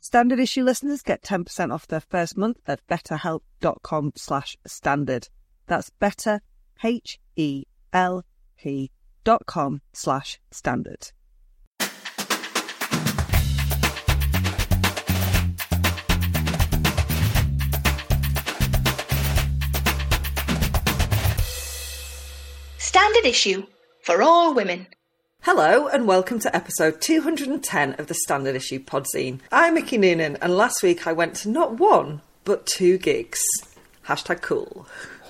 Standard issue listeners get 10% off their first month at betterhelp.com slash standard. That's better, H-E-L-P dot com slash standard. Standard issue for all women. Hello and welcome to episode 210 of the Standard Issue Podzine. I'm Mickey Noonan and last week I went to not one, but two gigs. Hashtag cool.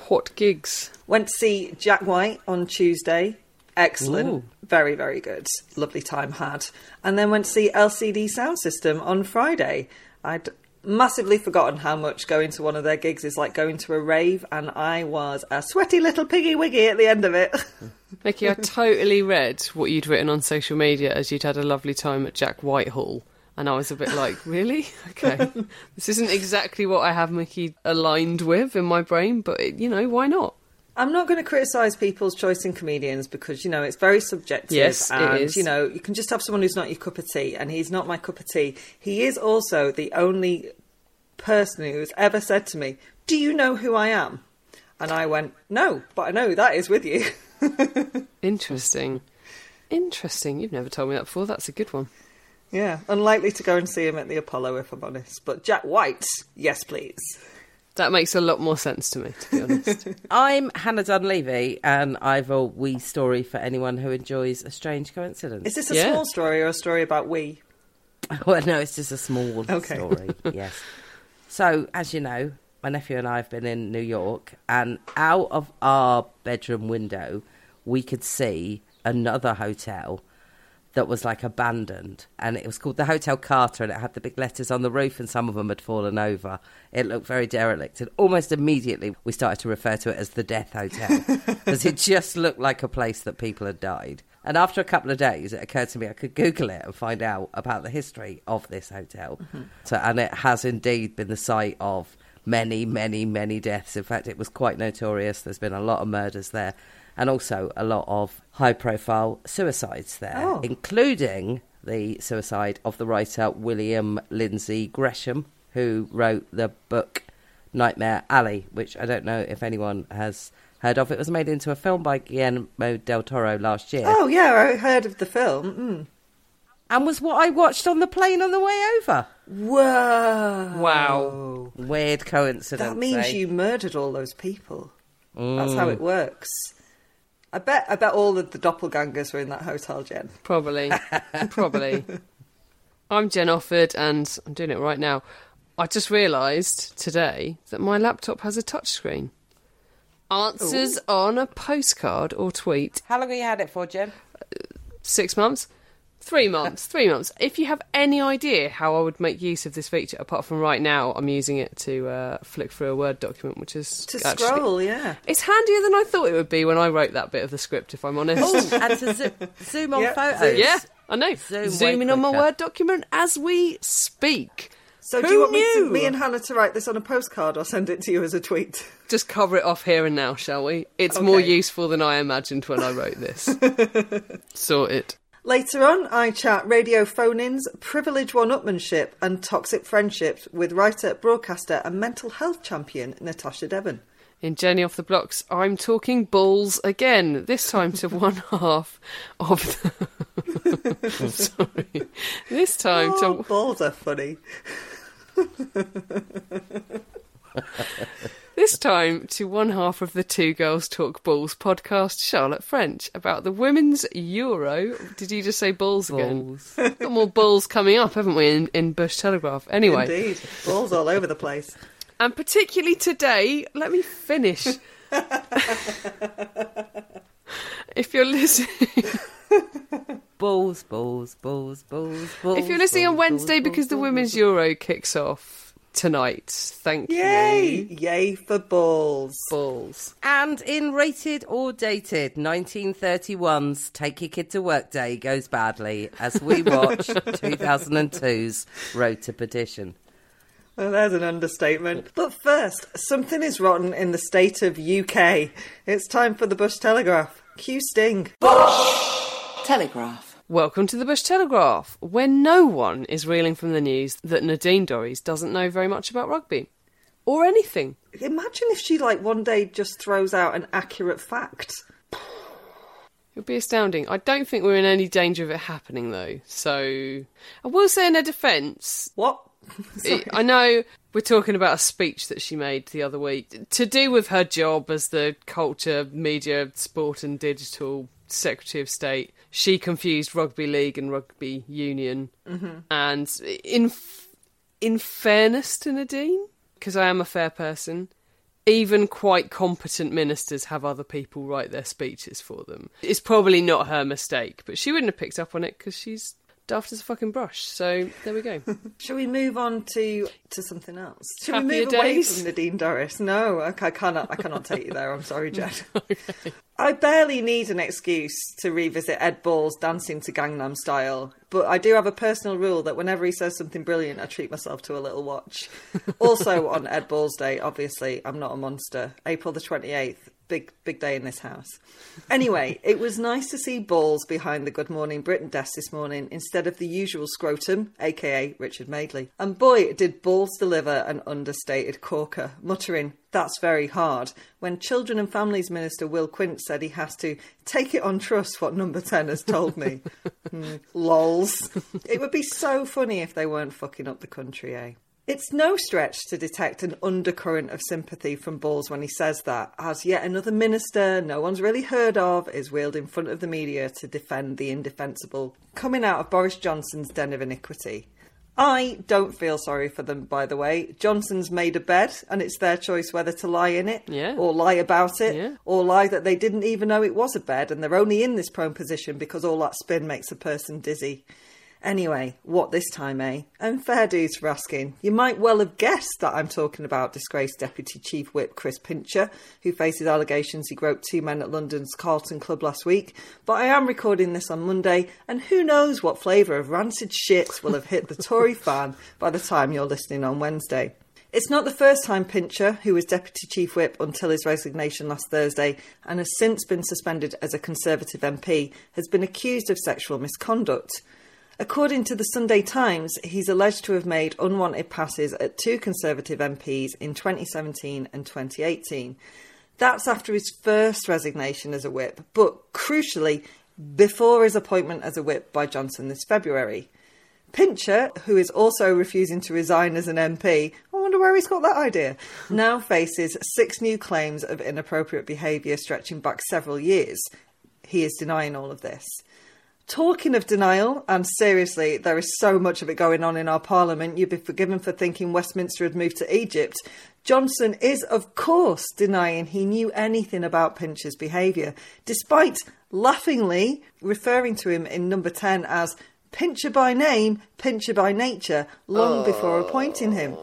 What gigs? Went to see Jack White on Tuesday. Excellent. Ooh. Very, very good. Lovely time had. And then went to see LCD Soundsystem on Friday. I'd massively forgotten how much going to one of their gigs is like going to a rave, and I was a sweaty little piggy wiggy at the end of it. Mickey, I totally read what you'd written on social media as you'd had a lovely time at Jack Whitehall. And I was a bit like, really? Okay. this isn't exactly what I have Mickey aligned with in my brain, but, it, you know, why not? I'm not going to criticise people's choice in comedians because you know it's very subjective. Yes, it and is. you know you can just have someone who's not your cup of tea, and he's not my cup of tea. He is also the only person who's ever said to me, "Do you know who I am?" And I went, "No, but I know who that is with you." Interesting. Interesting. You've never told me that before. That's a good one. yeah, unlikely to go and see him at the Apollo if I'm honest. But Jack White, yes, please. That makes a lot more sense to me, to be honest. I'm Hannah Dunleavy, and I've a wee story for anyone who enjoys a strange coincidence. Is this a Yeah. small story or a story about we? well, no, it's just a small Okay. story. yes. So, as you know, my nephew and I have been in New York, and out of our bedroom window, we could see another hotel that was like abandoned, and it was called the Hotel Carter, and it had the big letters on the roof, and some of them had fallen over. It looked very derelict, and almost immediately we started to refer to it as the Death Hotel because it just looked like a place that people had died. And after a couple of days, it occurred to me I could Google it and find out about the history of this hotel. Mm-hmm. So, and it has indeed been the site of many, many, many deaths. In fact, it was quite notorious. There's been a lot of murders there, and also a lot of high-profile suicides there, Oh. including the suicide of the writer William Lindsay Gresham, who wrote the book Nightmare Alley, which I don't know if anyone has heard of. It was made into a film by Guillermo del Toro last year, Oh yeah, I heard of the film. Mm. and was what I watched on the plane on the way over. Whoa! Wow. Weird coincidence. That means eh? you murdered all those people. That's Mm. how it works. I bet. I bet all of the doppelgangers were in that hotel, Jen. Probably. Probably. I'm Jen Offord, and I'm doing it right now. I just realised today that my laptop has a touchscreen. Answers on a postcard or tweet. How long have you had it for, Jen? Six months? Three months. Three months. If you have any idea how I would make use of this feature, apart from right now, I'm using it to uh, flick through a Word document, which is To actually- scroll, yeah. It's handier than I thought it would be when I wrote that bit of the script, if I'm honest. Oh, and to zo- zoom on Yeah, photos. yeah, I know. Zoom Zooming on my. Word document as we speak. So do you want me, to, me and Hannah to write this on a postcard or send it to you as a tweet? Just cover it off here and now, shall we? It's more useful than I imagined when I wrote this. Sort it. Later on, I chat radio phone-ins, privilege one-upmanship and toxic friendships with writer, broadcaster and mental health champion Natasha Devon. In Jenny Off the Blocks, I'm talking balls again, this time to one half of the. Sorry. This time Oh, to. balls are funny. This time to one half of the Two Girls Talk Balls podcast, Charlotte French, about the Women's Euro. Did you just say balls again? Balls. Got more balls coming up, haven't we, in, in Bush Telegraph? Anyway. Indeed, balls all over the place. And particularly today, let me finish. if you're listening, balls, balls, balls, balls, balls. if you're listening on Wednesday balls, because the Women's balls. Euro kicks off tonight, thank Yay! you. Yay Yay for balls. Balls. And in Rated or Dated, 1931's Take Your Kid to Work Day goes badly as we watch 2002's Road to Perdition. Well, there's an understatement. But first, something is rotten in the state of UK. It's time for the Bush Telegraph. Cue Sting. Bush Telegraph. Welcome to the Bush Telegraph, where no one is reeling from the news that Nadine Dorries doesn't know very much about rugby. Or anything. Imagine if she, like, one day just throws out an accurate fact. It would be astounding. I don't think we're in any danger of it happening, though. So, I will say in her defence, What? I I know we're talking about a speech that she made the other week to do with her job as the culture, media, sport, and digital secretary of state. She confused rugby league and rugby union, mm-hmm. and in in fairness to Nadine, because I am a fair person. Even quite competent ministers have other people write their speeches for them. It's probably not her mistake, but she wouldn't have picked up on it because she's daft as a fucking brush. So there we go. Shall we move on to to something else? Shall we Happier move away from Nadine Dorries? No, I, I cannot. I cannot take you there. I'm sorry, Jed. I barely need an excuse to revisit Ed Balls dancing to Gangnam Style, but I do have a personal rule that whenever he says something brilliant, I treat myself to a little watch. also on Ed Balls day, obviously, I'm not a monster. April the 28th. Big, big day in this house. Anyway, it was nice to see Balls behind the Good Morning Britain desk this morning instead of the usual scrotum, aka Richard Madeley. And boy, did Balls deliver an understated corker, muttering, That's very hard, when Children and Families Minister Will Quince said he has to take it on trust what Number 10 has told me. Hmm, lols. It would be so funny if they weren't fucking up the country, eh? It's no stretch to detect an undercurrent of sympathy from Balls when he says that, as yet another minister no one's really heard of is wheeled in front of the media to defend the indefensible, coming out of Boris Johnson's den of iniquity. I don't feel sorry for them, by the way. Johnson's made a bed, and it's their choice whether to lie in it, Yeah. or lie about it, Yeah. or lie that they didn't even know it was a bed and they're only in this prone position because all that spin makes a person dizzy. Anyway, what this time, eh? And fair dues for asking. You might well have guessed that I'm talking about disgraced Deputy Chief Whip Chris Pincher, who faces allegations he groped two men at London's Carlton Club last week. But I am recording this on Monday, and who knows what flavour of rancid shit will have hit the Tory fan by the time you're listening on Wednesday. It's not the first time Pincher, who was Deputy Chief Whip until his resignation last Thursday and has since been suspended as a Conservative MP, has been accused of sexual misconduct. According to the Sunday Times, he's alleged to have made unwanted passes at two Conservative MPs in 2017 and 2018. That's after his first resignation as a whip, but crucially, before his appointment as a whip by Johnson this February. Pincher, who is also refusing to resign as an MP, I wonder where he's got that idea, now faces six new claims of inappropriate behaviour stretching back several years. He is denying all of this. Talking of denial, and seriously, there is so much of it going on in our parliament, you'd be forgiven for thinking Westminster had moved to Egypt. Johnson is, of course, denying he knew anything about Pincher's behaviour, despite laughingly referring to him in number 10 as Pincher by name, Pincher by nature, long oh. before appointing him.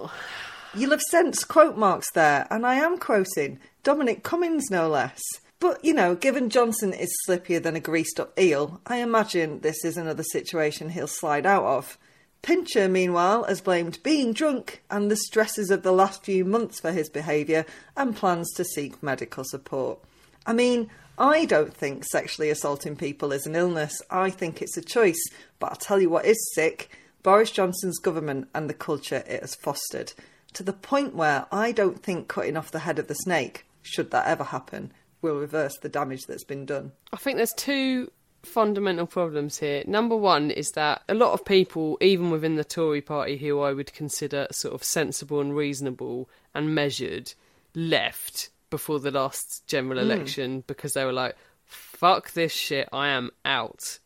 You'll have sensed quote marks there, and I am quoting Dominic Cummings, no less. But, you know, given Johnson is slippier than a greased up eel, I imagine this is another situation he'll slide out of. Pincher, meanwhile, has blamed being drunk and the stresses of the last few months for his behaviour and plans to seek medical support. I mean, I don't think sexually assaulting people is an illness. I think it's a choice. But I'll tell you what is sick Boris Johnson's government and the culture it has fostered. To the point where I don't think cutting off the head of the snake, should that ever happen, will reverse the damage that's been done. I think there's two fundamental problems here. Number one is that a lot of people, even within the Tory party, who I would consider sort of sensible and reasonable and measured, left before the last general hmm. election mm. because they were like, fuck this shit, I am out.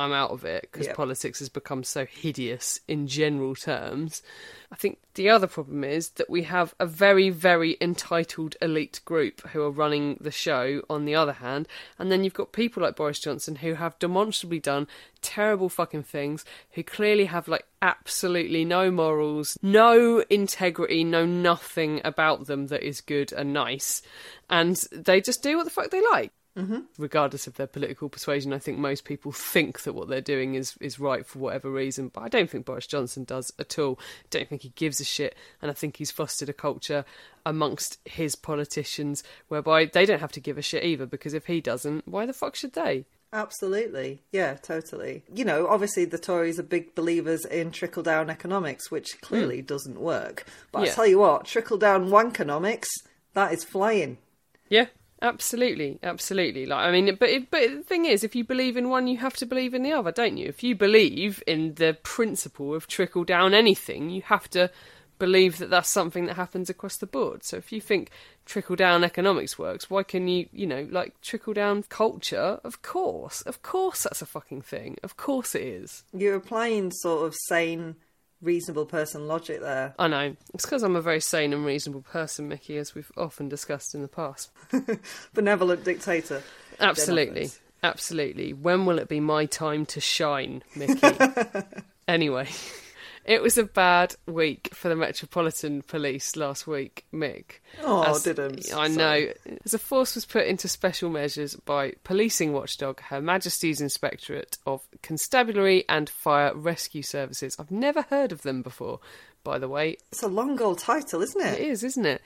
I'm out of it because yep. politics has become so hideous in general terms. I think the other problem is that we have a very, very entitled elite group who are running the show on the other hand, and then you've got people like Boris Johnson who have demonstrably done terrible fucking things, who clearly have like absolutely no morals, no integrity, no nothing about them that is good and nice, and they just do what the fuck they like. Mm-hmm. Regardless of their political persuasion, I think most people think that what they're doing is, is right for whatever reason. But I don't think Boris Johnson does at all. I don't think he gives a shit. And I think he's fostered a culture amongst his politicians whereby they don't have to give a shit either. Because if he doesn't, why the fuck should they? Absolutely. Yeah, totally. You know, obviously the Tories are big believers in trickle down economics, which clearly mm. doesn't work. But yeah. I tell you what, trickle down wankonomics, that is flying. Yeah, Absolutely, absolutely. Like I mean, but but the thing is, if you believe in one, you have to believe in the other, don't you? If you believe in the principle of trickle down anything, you have to believe that that's something that happens across the board. So if you think trickle down economics works, why can you, you know, like trickle down culture? Of course, of course, that's a fucking thing. Of course, it is. You're applying sort of sane reasonable person logic there. I know. It's because I'm a very sane and reasonable person, Mickey, as we've often discussed in the past. Benevolent dictator. Absolutely. Absolutely. When will it be my time to shine, Mickey? anyway. It was a bad week for the Metropolitan Police last week, Mick. Oh, as, didn't. I know. As a force was put into special measures by policing watchdog Her Majesty's Inspectorate of Constabulary and Fire Rescue Services. I've never heard of them before, by the way. It's a long old title, isn't it? It is, isn't it?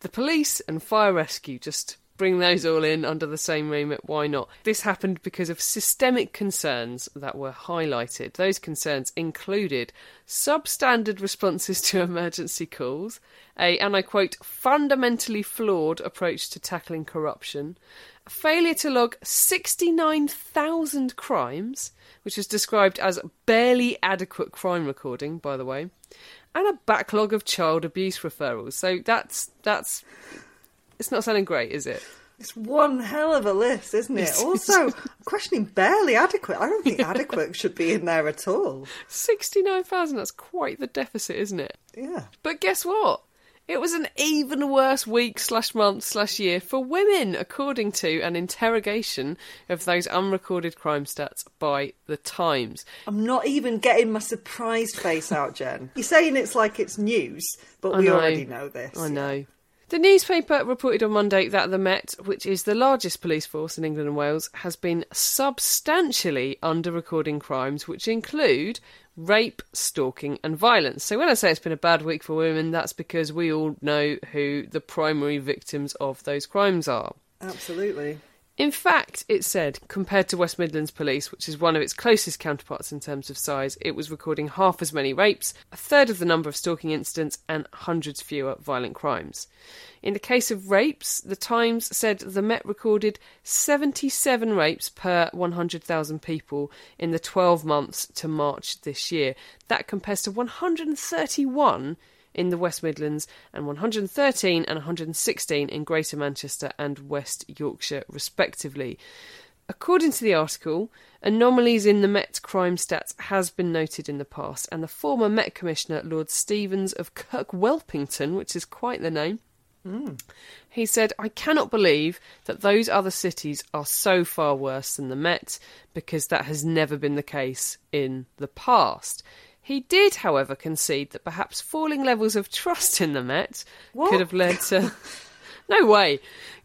The police and fire rescue just bring those all in under the same remit, why not? This happened because of systemic concerns that were highlighted. Those concerns included substandard responses to emergency calls, a, and I quote, fundamentally flawed approach to tackling corruption, failure to log 69,000 crimes, which is described as barely adequate crime recording, by the way, and a backlog of child abuse referrals. So that's that's it's not sounding great, is it? It's one hell of a list, isn't it? also, questioning barely adequate. I don't think adequate should be in there at all. 69,000, that's quite the deficit, isn't it? Yeah. But guess what? It was an even worse week slash month slash year for women, according to an interrogation of those unrecorded crime stats by The Times. I'm not even getting my surprised face out, Jen. You're saying it's like it's news, but we already know this. I know. The newspaper reported on Monday that the Met, which is the largest police force in England and Wales, has been substantially under recording crimes, which include rape, stalking, and violence. So when I say it's been a bad week for women, that's because we all know who the primary victims of those crimes are. Absolutely. In fact, it said, compared to West Midlands Police, which is one of its closest counterparts in terms of size, it was recording half as many rapes, a third of the number of stalking incidents, and hundreds fewer violent crimes. In the case of rapes, the Times said the Met recorded 77 rapes per 100,000 people in the 12 months to March this year. That compares to 131 in the West Midlands and 113 and 116 in Greater Manchester and West Yorkshire, respectively. According to the article, anomalies in the Met crime stats has been noted in the past, and the former Met Commissioner Lord Stevens of Kirkwhelpington, which is quite the name, hmm. he said, I cannot believe that those other cities are so far worse than the Met because that has never been the case in the past. He did, however, concede that perhaps falling levels of trust in the Met What? could have led to. no way!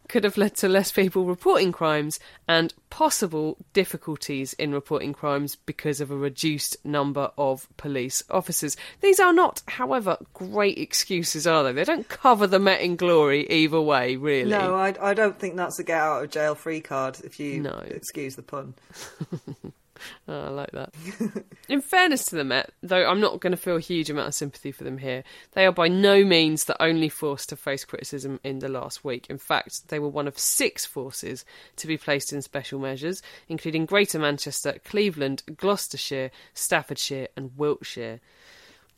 Could have led to less people reporting crimes and possible difficulties in reporting crimes because of a reduced number of police officers. These are not, however, great excuses, are they? They don't cover the Met in glory either way, really. No, I, I don't think that's a get out of jail free card, if you No. excuse the pun. Oh, I like that. In fairness to the Met, though I'm not going to feel a huge amount of sympathy for them here, they are by no means the only force to face criticism in the last week. In fact, they were one of six forces to be placed in special measures, including Greater Manchester, Cleveland, Gloucestershire, Staffordshire, and Wiltshire.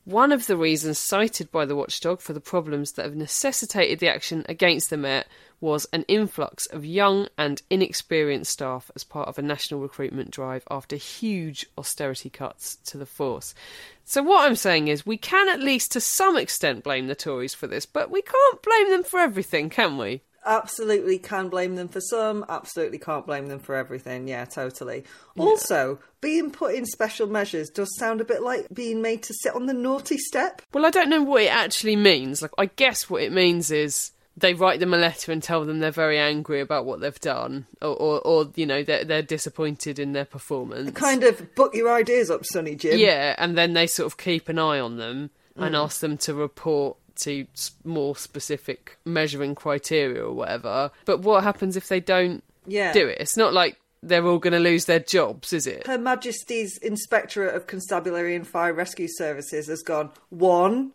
One of the reasons cited by the watchdog for the problems that have necessitated the action against the Met was an influx of young and inexperienced staff as part of a national recruitment drive after huge austerity cuts to the force. So, what I'm saying is, we can at least to some extent blame the Tories for this, but we can't blame them for everything, can we? Absolutely can blame them for some, absolutely can't blame them for everything. Yeah, totally. Also, being put in special measures does sound a bit like being made to sit on the naughty step. Well, I don't know what it actually means. Like, I guess what it means is they write them a letter and tell them they're very angry about what they've done, or, or, or you know, they're, they're disappointed in their performance. Kind of book your ideas up, Sonny Jim. Yeah, and then they sort of keep an eye on them and mm. ask them to report to more specific measuring criteria or whatever. But what happens if they don't Yeah. do it? It's not like they're all going to lose their jobs, is it? Her Majesty's Inspectorate of Constabulary and Fire Rescue Services has gone one,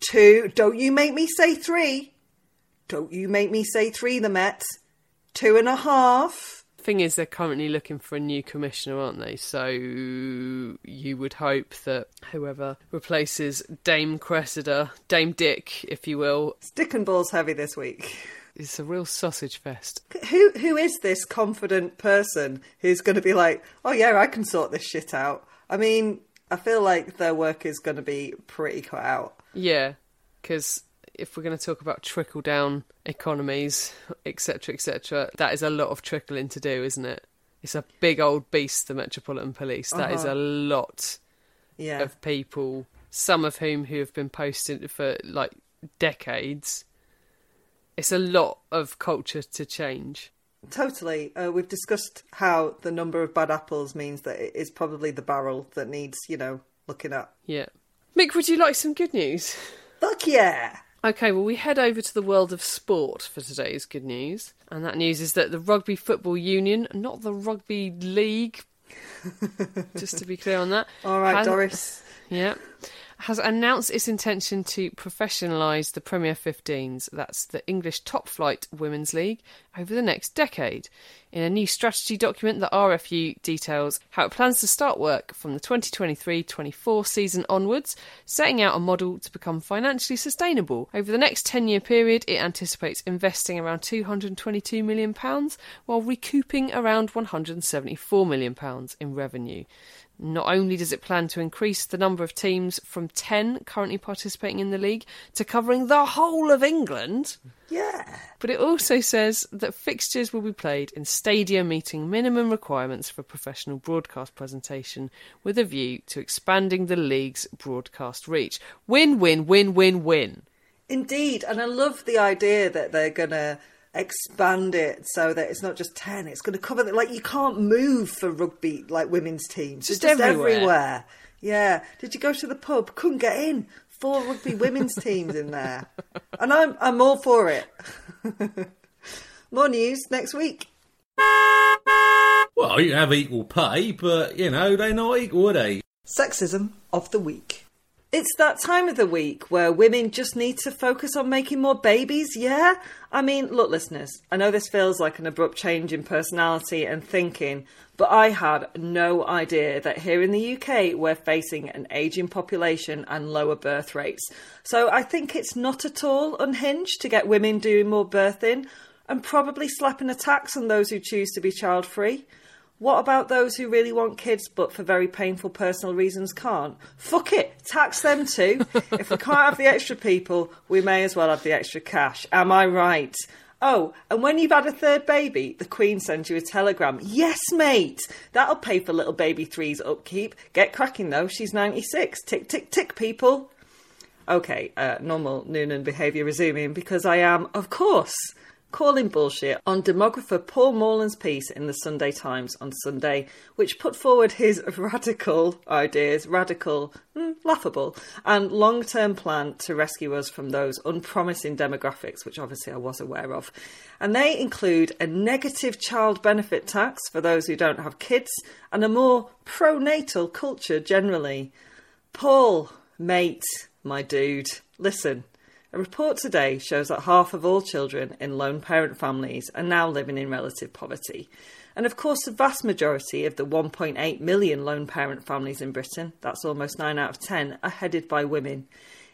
two, don't you make me say three. Don't you make me say three, the Met. Two and a half. Thing is, they're currently looking for a new commissioner, aren't they? So you would hope that whoever replaces Dame Cressida, Dame Dick, if you will, Stick and balls heavy this week. It's a real sausage fest. Who who is this confident person who's going to be like, oh yeah, I can sort this shit out? I mean, I feel like their work is going to be pretty cut out. Yeah, because if we're going to talk about trickle down economies, etc., etc., that is a lot of trickling to do, isn't it? It's a big old beast, the Metropolitan Police. That is a lot Yeah, of people, some of whom who have been posted for like decades. It's a lot of culture to change. totally. Uh, we've discussed how the number of bad apples means that it is probably the barrel that needs, you know, looking at. Yeah. Mick, would you like some good news? Fuck yeah! Okay, well, we head over to the world of sport for today's good news. And that news is that the Rugby Football Union, not the Rugby League, just to be clear on that. All right, has- Dorries. Yeah. Has announced its intention to professionalise the Premier 15s, that's the English top flight women's league, over the next decade. In a new strategy document, the RFU details how it plans to start work from the 2023 24 season onwards, setting out a model to become financially sustainable. Over the next 10 year period, it anticipates investing around £222 million while recouping around £174 million in revenue. Not only does it plan to increase the number of teams from 10 currently participating in the league to covering the whole of England, Yeah. but it also says that fixtures will be played in stadium meeting minimum requirements for professional broadcast presentation with a view to expanding the league's broadcast reach. Win, win, win, win, win. Indeed, and I love the idea that they're gonna expand it so that it's not just ten; it's gonna cover the, like you can't move for rugby like women's teams. Just just everywhere. everywhere. Yeah. Did you go to the pub? Couldn't get in. Four rugby women's teams in there, and I'm I'm all for it. More news next week. Well, you have equal pay, but, you know, they're not equal, are they? Sexism of the week. It's that time of the week where women just need to focus on making more babies, yeah? I mean, look, listeners, I know this feels like an abrupt change in personality and thinking, but I had no idea that here in the UK we're facing an ageing population and lower birth rates. So I think it's not at all unhinged to get women doing more birthing. and probably slapping a tax on those who choose to be child free. What about those who really want kids but for very painful personal reasons can't? Fuck it, tax them too. if we can't have the extra people, we may as well have the extra cash. Am I right? Oh, and when you've had a third baby, the Queen sends you a telegram. Yes, mate! That'll pay for little baby three's upkeep. Get cracking though, she's 96. Tick, tick, tick, people. Okay, uh, normal Noonan behaviour resuming because I am, of course, calling bullshit on demographer Paul Morland's piece in the Sunday Times on Sunday, which put forward his radical ideas, radical, mm, laughable, and long term plan to rescue us from those unpromising demographics, which obviously I was aware of. And they include a negative child benefit tax for those who don't have kids and a more pro-natal culture generally. Paul, mate, my dude, listen. A report today shows that half of all children in lone parent families are now living in relative poverty. And of course, the vast majority of the 1.8 million lone parent families in Britain, that's almost 9 out of 10, are headed by women.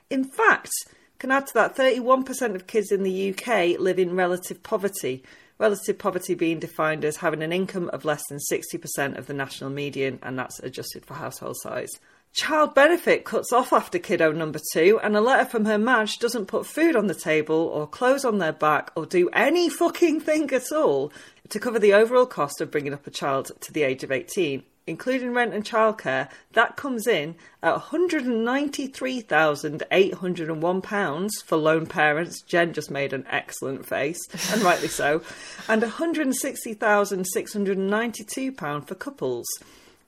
In fact, can add to that 31% of kids in the UK live in relative poverty, relative poverty being defined as having an income of less than 60% of the national median, and that's adjusted for household size. Child benefit cuts off after kiddo number two, and a letter from her Madge doesn't put food on the table or clothes on their back or do any fucking thing at all to cover the overall cost of bringing up a child to the age of 18, including rent and childcare. That comes in at £193,801 for lone parents. Jen just made an excellent face, and rightly so, and £160,692 for couples.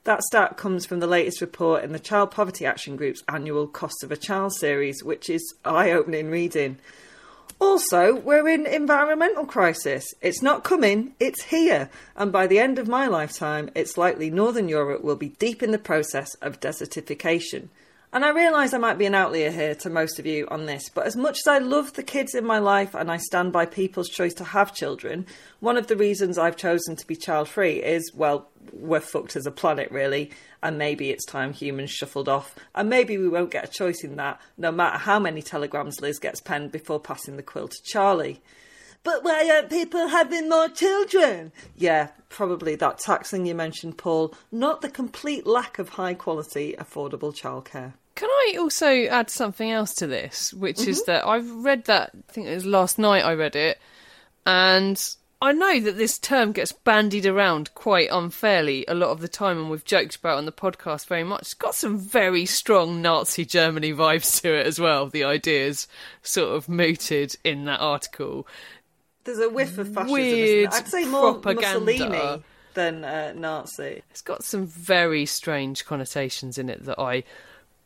That stat comes from the latest report in the Child Poverty Action Group's annual Cost of a Child series, which is eye opening reading. Also, we're in environmental crisis. It's not coming, it's here. And by the end of my lifetime, it's likely Northern Europe will be deep in the process of desertification. And I realise I might be an outlier here to most of you on this, but as much as I love the kids in my life and I stand by people's choice to have children, one of the reasons I've chosen to be child free is, well, we're fucked as a planet, really, and maybe it's time humans shuffled off, and maybe we won't get a choice in that, no matter how many telegrams Liz gets penned before passing the quill to Charlie. But why aren't people having more children? Yeah, probably that taxing you mentioned, Paul, not the complete lack of high quality, affordable childcare. Can I also add something else to this, which mm-hmm. is that I've read that, I think it was last night I read it, and I know that this term gets bandied around quite unfairly a lot of the time, and we've joked about on the podcast very much. It's got some very strong Nazi Germany vibes to it as well. The ideas sort of mooted in that article. There's a whiff of fascism. Weird I'd say more propaganda. Mussolini than uh, Nazi. It's got some very strange connotations in it that I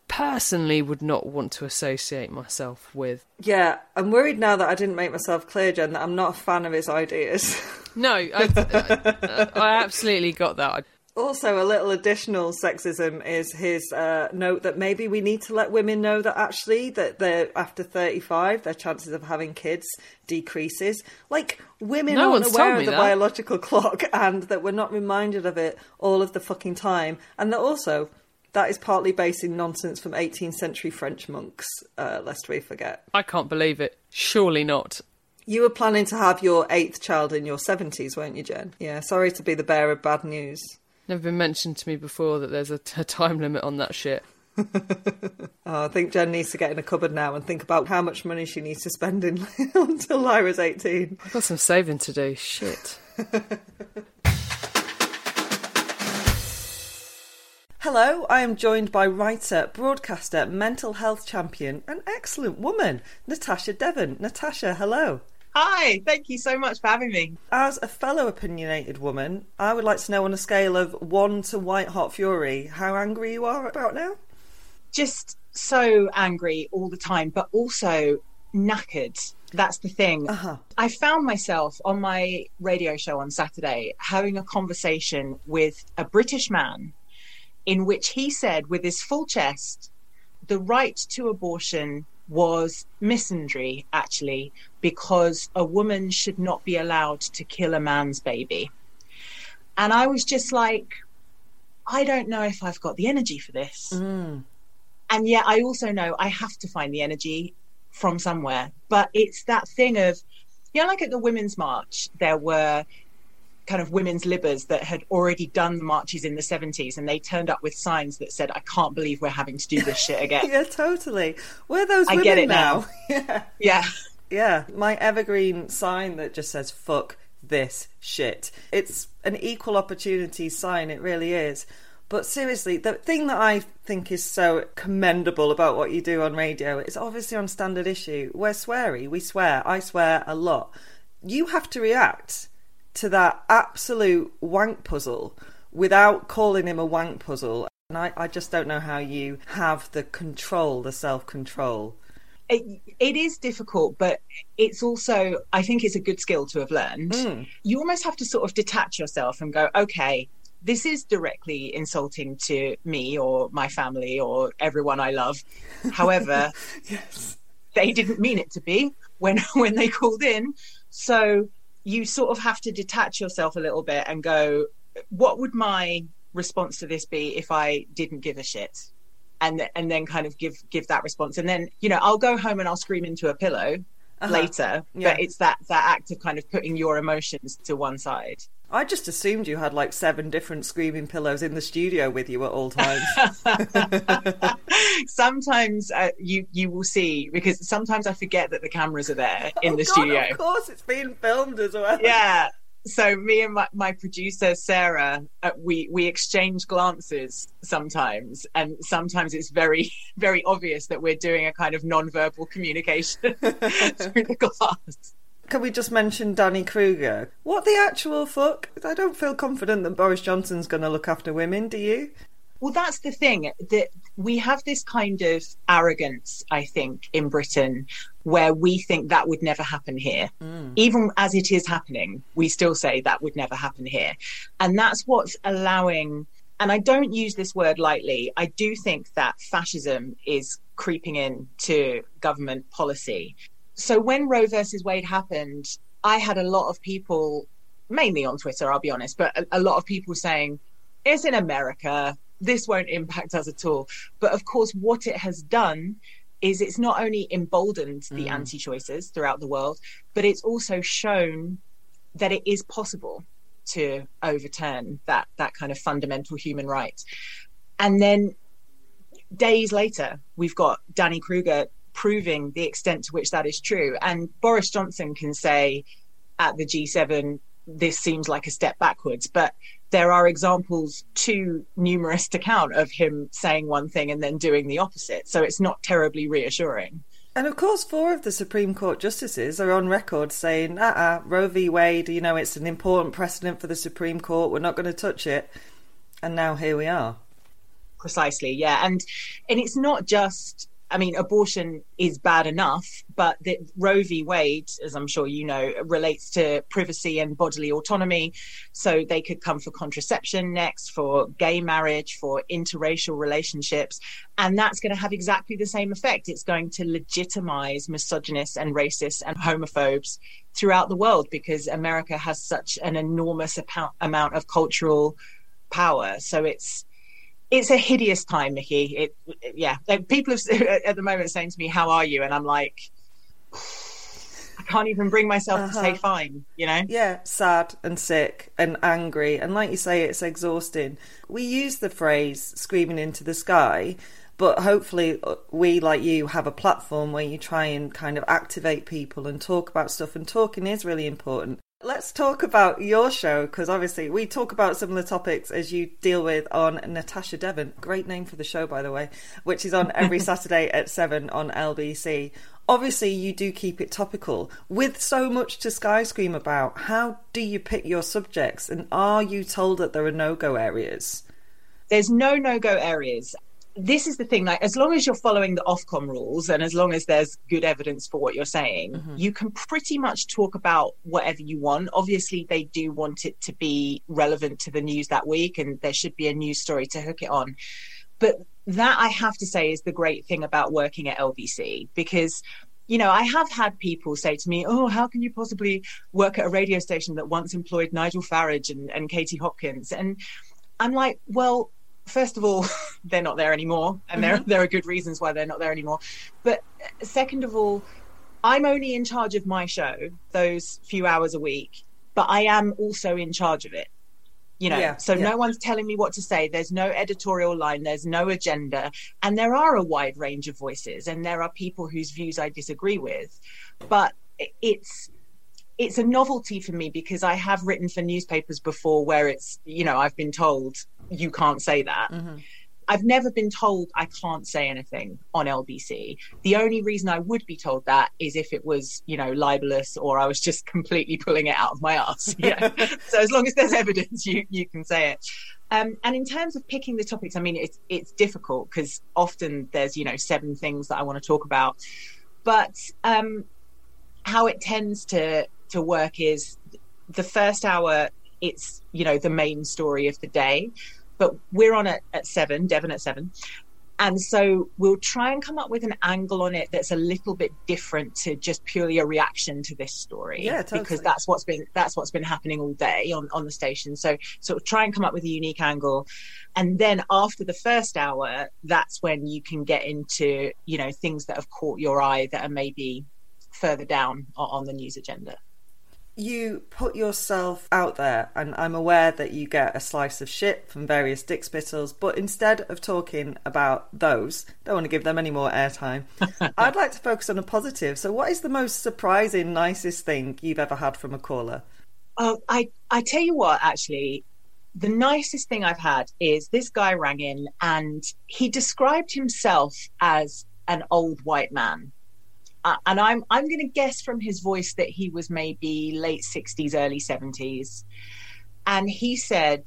personally would not want to associate myself with. Yeah, I'm worried now that I didn't make myself clear, Jen, that I'm not a fan of his ideas. no, I, I, I absolutely got that. Also, a little additional sexism is his uh, note that maybe we need to let women know that actually that they're after 35, their chances of having kids decreases. Like women no aren't aware of the that. biological clock, and that we're not reminded of it all of the fucking time, and that also that is partly based in nonsense from 18th century French monks, uh, lest we forget. I can't believe it. Surely not. You were planning to have your eighth child in your 70s, weren't you, Jen? Yeah, sorry to be the bearer of bad news. Never been mentioned to me before that there's a, t- a time limit on that shit. oh, I think Jen needs to get in a cupboard now and think about how much money she needs to spend in until Lyra's 18. I've got some saving to do. Shit. Hello, I am joined by writer, broadcaster, mental health champion, and excellent woman, Natasha Devon. Natasha, hello. Hi, thank you so much for having me. As a fellow opinionated woman, I would like to know on a scale of one to white hot fury, how angry you are about now? Just so angry all the time, but also knackered. That's the thing. Uh-huh. I found myself on my radio show on Saturday having a conversation with a British man in which he said, with his full chest, the right to abortion was misandry, actually, because a woman should not be allowed to kill a man's baby. And I was just like, I don't know if I've got the energy for this. Mm. And yet I also know I have to find the energy from somewhere. But it's that thing of you know, like at the Women's March, there were kind of women's libbers that had already done the marches in the 70s and they turned up with signs that said i can't believe we're having to do this shit again. Yeah totally. We're those I women get it now, now. yeah. Yeah. Yeah. My evergreen sign that just says fuck this shit. It's an equal opportunity sign it really is. But seriously, the thing that I think is so commendable about what you do on radio is obviously on standard issue. We're sweary, we swear, I swear a lot. You have to react to that absolute wank puzzle without calling him a wank puzzle. And I, I just don't know how you have the control, the self control. It, it is difficult, but it's also, I think it's a good skill to have learned. Mm. You almost have to sort of detach yourself and go, okay, this is directly insulting to me or my family or everyone I love. However, yes. they didn't mean it to be when when they called in. So you sort of have to detach yourself a little bit and go, what would my response to this be if I didn't give a shit? And and then kind of give give that response. And then, you know, I'll go home and I'll scream into a pillow Uh-huh. later. Yeah. But it's that that act of kind of putting your emotions to one side. I just assumed you had like seven different screaming pillows in the studio with you at all times. sometimes uh, you you will see because sometimes I forget that the cameras are there in Oh, the God, studio. Of course, it's being filmed as well. Yeah. So me and my, my producer Sarah, uh, we we exchange glances sometimes, and sometimes it's very very obvious that we're doing a kind of non-verbal communication through the glass. Can we just mention Danny Kruger? What the actual fuck? I don't feel confident that Boris Johnson's going to look after women, do you? Well, that's the thing that we have this kind of arrogance, I think, in Britain, where we think that would never happen here. Mm. Even as it is happening, we still say that would never happen here. And that's what's allowing, and I don't use this word lightly, I do think that fascism is creeping in to government policy. So when Roe versus Wade happened, I had a lot of people, mainly on Twitter, I'll be honest, but a, a lot of people saying, it's in America. This won't impact us at all. But of course, what it has done is it's not only emboldened the mm. anti choices throughout the world, but it's also shown that it is possible to overturn that, that kind of fundamental human right. And then days later, we've got Danny Kruger proving the extent to which that is true. And Boris Johnson can say at the G7, this seems like a step backwards. But there are examples too numerous to count of him saying one thing and then doing the opposite. So it's not terribly reassuring. And of course, four of the Supreme Court justices are on record saying, uh uh Roe v. Wade, you know, it's an important precedent for the Supreme Court, we're not going to touch it. And now here we are. Precisely, yeah. And and it's not just I mean, abortion is bad enough, but the Roe v. Wade, as I'm sure you know, relates to privacy and bodily autonomy. So they could come for contraception next, for gay marriage, for interracial relationships. And that's going to have exactly the same effect. It's going to legitimize misogynists and racists and homophobes throughout the world because America has such an enormous amount- of cultural power. So it's it's a hideous time, Mickey. It, it- yeah. Like, people have, at the moment saying to me, "How are you?" And I'm like, I can't even bring myself to say Uh-huh. fine. You know? Yeah, sad and sick and angry. And like you say, it's exhausting. We use the phrase screaming into the sky, but hopefully, uh, we, like you, have a platform where you try and kind of activate people and talk about stuff. And talking is really important. Let's talk about your show because obviously we talk about similar topics as you deal with on Natasha Devon. Great name for the show, by the way, which is on every Saturday at 7 on LBC. Obviously, you do keep it topical. With so much to Skyscream about, how do you pick your subjects and are you told that there are no go areas? There's no no go areas. This is the thing, like as long as you're following the Ofcom rules and as long as there's good evidence for what you're saying, mm-hmm. you can pretty much talk about whatever you want. Obviously, they do want it to be relevant to the news that week and there should be a news story to hook it on. But that I have to say is the great thing about working at LBC because you know, I have had people say to me, Oh, how can you possibly work at a radio station that once employed Nigel Farage and, and Katie Hopkins? And I'm like, well, first of all, they're not there anymore, and there mm-hmm. there are good reasons why they're not there anymore. But uh, second of all, I'm only in charge of my show those few hours a week, but I am also in charge of it. You know, Yeah, so yeah. no one's telling me what to say. There's no editorial line, there's no agenda. And there are a wide range of voices, and there are people whose views I disagree with. But it's it's a novelty for me because I have written for newspapers before where it's, you know, I've been told you can't say that. I've never been told I can't say anything on LBC. The only reason I would be told that is if it was, you know, libelous or I was just completely pulling it out of my ass. Yeah. so as long as there's evidence, you you can say it. Um, and in terms of picking the topics, I mean, it's it's difficult because often there's you know seven things that I want to talk about, but um, how it tends to to work is the first hour it's you know the main story of the day but we're on at, at seven devon at seven. And so we'll try and come up with an angle on it that's a little bit different to just purely a reaction to this story. Yeah, totally. because that's what's been that's what's been happening all day on on the station. So sort of try and come up with a unique angle. And then after the first hour that's when you can get into you know things that have caught your eye that are maybe further down on the news agenda you put yourself out there, and I'm aware that you get a slice of shit from various dick spittles, but instead of talking about those, don't want to give them any more airtime, I'd like to focus on a positive. So, what is the most surprising, nicest thing you've ever had from a caller? Oh, I I tell you what, actually, the nicest thing I've had is this guy rang in and he described himself as an old white man. Uh, and I'm I'm going to guess from his voice that he was maybe late 60s, early 70s. And he said,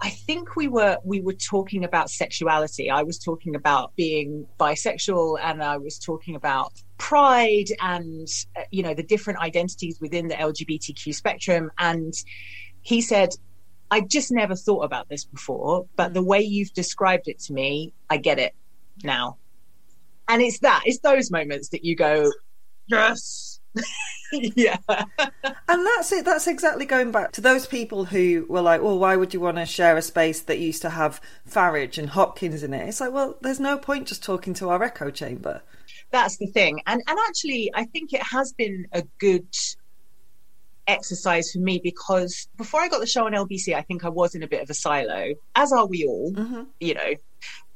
I think we were we were talking about sexuality. I was talking about being bisexual, and I was talking about pride and uh, you know the different identities within the LGBTQ spectrum. And he said, "I just never thought about this before, but the way you've described it to me, I get it now." And it's that it's those moments that you go, "Yes." yeah. And that's it. That's exactly going back to those people who were like, well, why would you want to share a space that used to have Farage and Hopkins in it? It's like, well, there's no point just talking to our echo chamber. that's the thing and and actually i think it has been a good exercise for me because before i got the show on lbc i think i was in a bit of a silo as are we all mm-hmm. you know.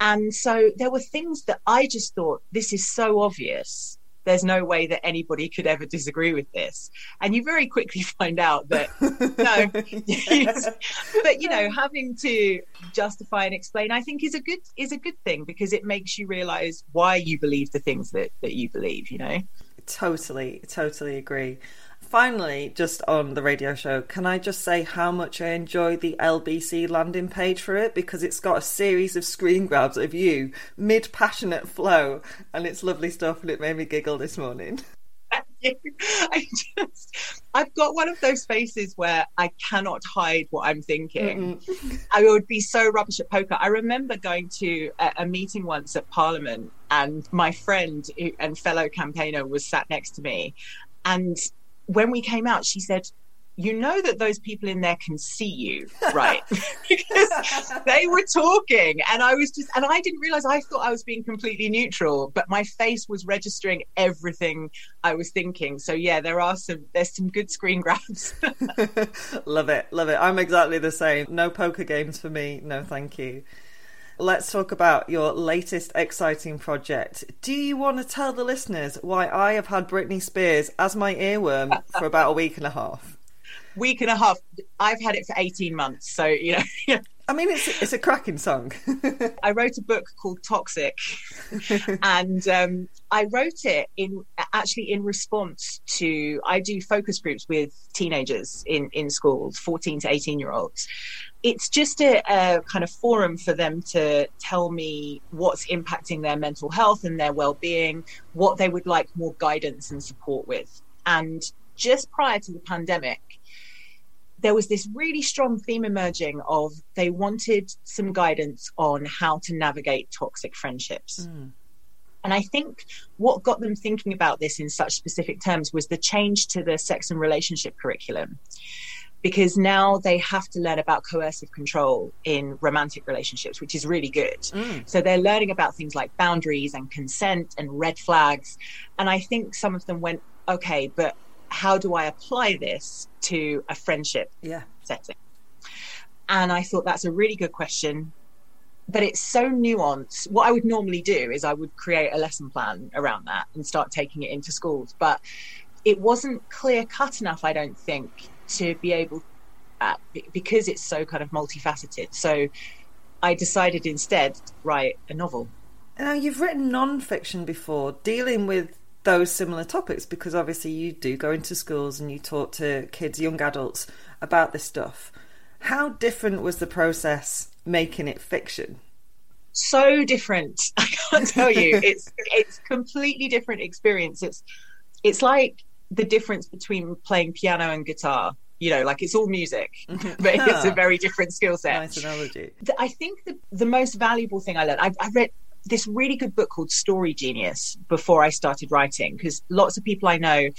And so there were things that i just thought this is so obvious. There's no way that anybody could ever disagree with this. And you very quickly find out that no but you know having to justify and explain i think is a good is a good thing because it makes you realize why you believe the things that that you believe you know? Totally, totally agree. Finally, just on the radio show, can I just say how much I enjoy the LBC landing page for it because it's got a series of screen grabs of you mid passionate flow and it's lovely stuff and it made me giggle this morning. I just, I've got one of those faces where I cannot hide what I'm thinking. I would be so rubbish at poker. I remember going to a, a meeting once at Parliament, and my friend and fellow campaigner was sat next to me. And when we came out, she said, you know that those people in there can see you, right? because they were talking, and I was just, and I didn't realize I thought I was being completely neutral, but my face was registering everything I was thinking. So yeah, there are some, there's some good screen grabs. love it, love it. I'm exactly the same. No poker games for me, no thank you. Let's talk about your latest exciting project. Do you want to tell the listeners why I have had Britney Spears as my earworm for about a week and a half? Week and a half. I've had it for 18 months. So, you know, I mean, it's it's a cracking song. I wrote a book called Toxic, and um, I wrote it in actually in response to I do focus groups with teenagers in in schools, fourteen to eighteen year olds. It's just a, a kind of forum for them to tell me what's impacting their mental health and their well being, what they would like more guidance and support with. And just prior to the pandemic, there was this really strong theme emerging of they wanted some guidance on how to navigate toxic friendships. And I think what got them thinking about this in such specific terms was the change to the sex and relationship curriculum. because now they have to learn about coercive control in romantic relationships, which is really good. Mm. So they're learning about things like boundaries and consent and red flags. And I think some of them went, okay, but how do I apply this to a friendship yeah. setting? And I thought that's a really good question. But it's so nuanced. What I would normally do is I would create a lesson plan around that and start taking it into schools. But it wasn't clear cut enough, I don't think, to be able uh, because it's so kind of multifaceted. So I decided instead to write a novel. Now you've written non-fiction before, dealing with those similar topics because obviously you do go into schools and you talk to kids, young adults about this stuff. How different was the process making it fiction? So different. I can't tell you. it's it's completely different experience. It's it's like the difference between playing piano and guitar. You know, like it's all music, but it's a very different skill set. Nice analogy. I think the, the most valuable thing I learned, I, I read this really good book called Story Genius before I started writing because lots of people I know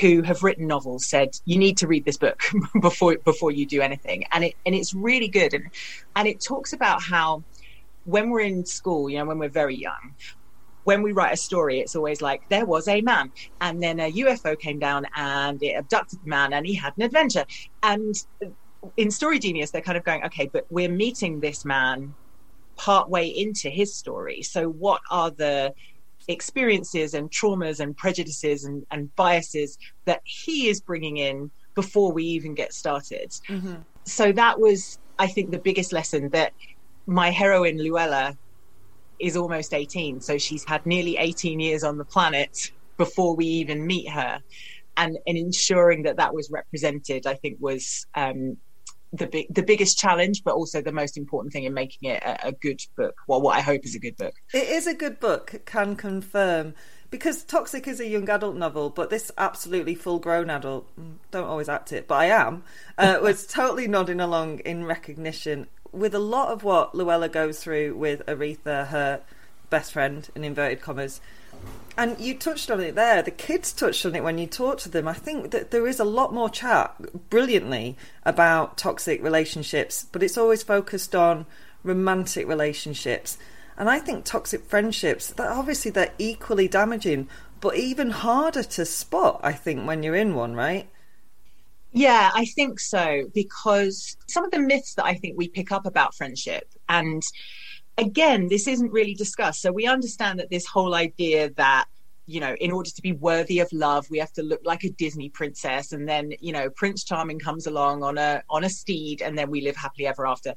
who have written novels said you need to read this book before before you do anything. And it and it's really good. And and it talks about how when we're in school you know when we're very young when we write a story, it's always like there was a man, and then a UFO came down and it abducted the man, and he had an adventure. And in Story Genius, they're kind of going, okay, but we're meeting this man part way into his story. So, what are the experiences and traumas and prejudices and, and biases that he is bringing in before we even get started? Mm-hmm. So, that was, I think, the biggest lesson that my heroine, Luella, is almost 18. So she's had nearly 18 years on the planet before we even meet her. And, and ensuring that that was represented, I think, was um, the big, the biggest challenge, but also the most important thing in making it a, a, good book. Well, what I hope is a good book. It is a good book, can confirm. Because Toxic is a young adult novel, but this absolutely full grown adult, mm, don't always act it, but I am, uh, was totally nodding along in recognition with a lot of what Luella goes through with Aretha, her best friend, in inverted commas. And you touched on it there. The kids touched on it when you talked to them. I think that there is a lot more chat, brilliantly, about toxic relationships, but it's always focused on romantic relationships. And I think toxic friendships, that obviously they're equally damaging, but even harder to spot, I think, when you're in one, right? Yeah, I think so because some of the myths that I think we pick up about friendship and again, this isn't really discussed. So we understand that this whole idea that you know, in order to be worthy of love, we have to look like a Disney princess, and then you know, Prince Charming comes along on a on a steed, and then we live happily ever after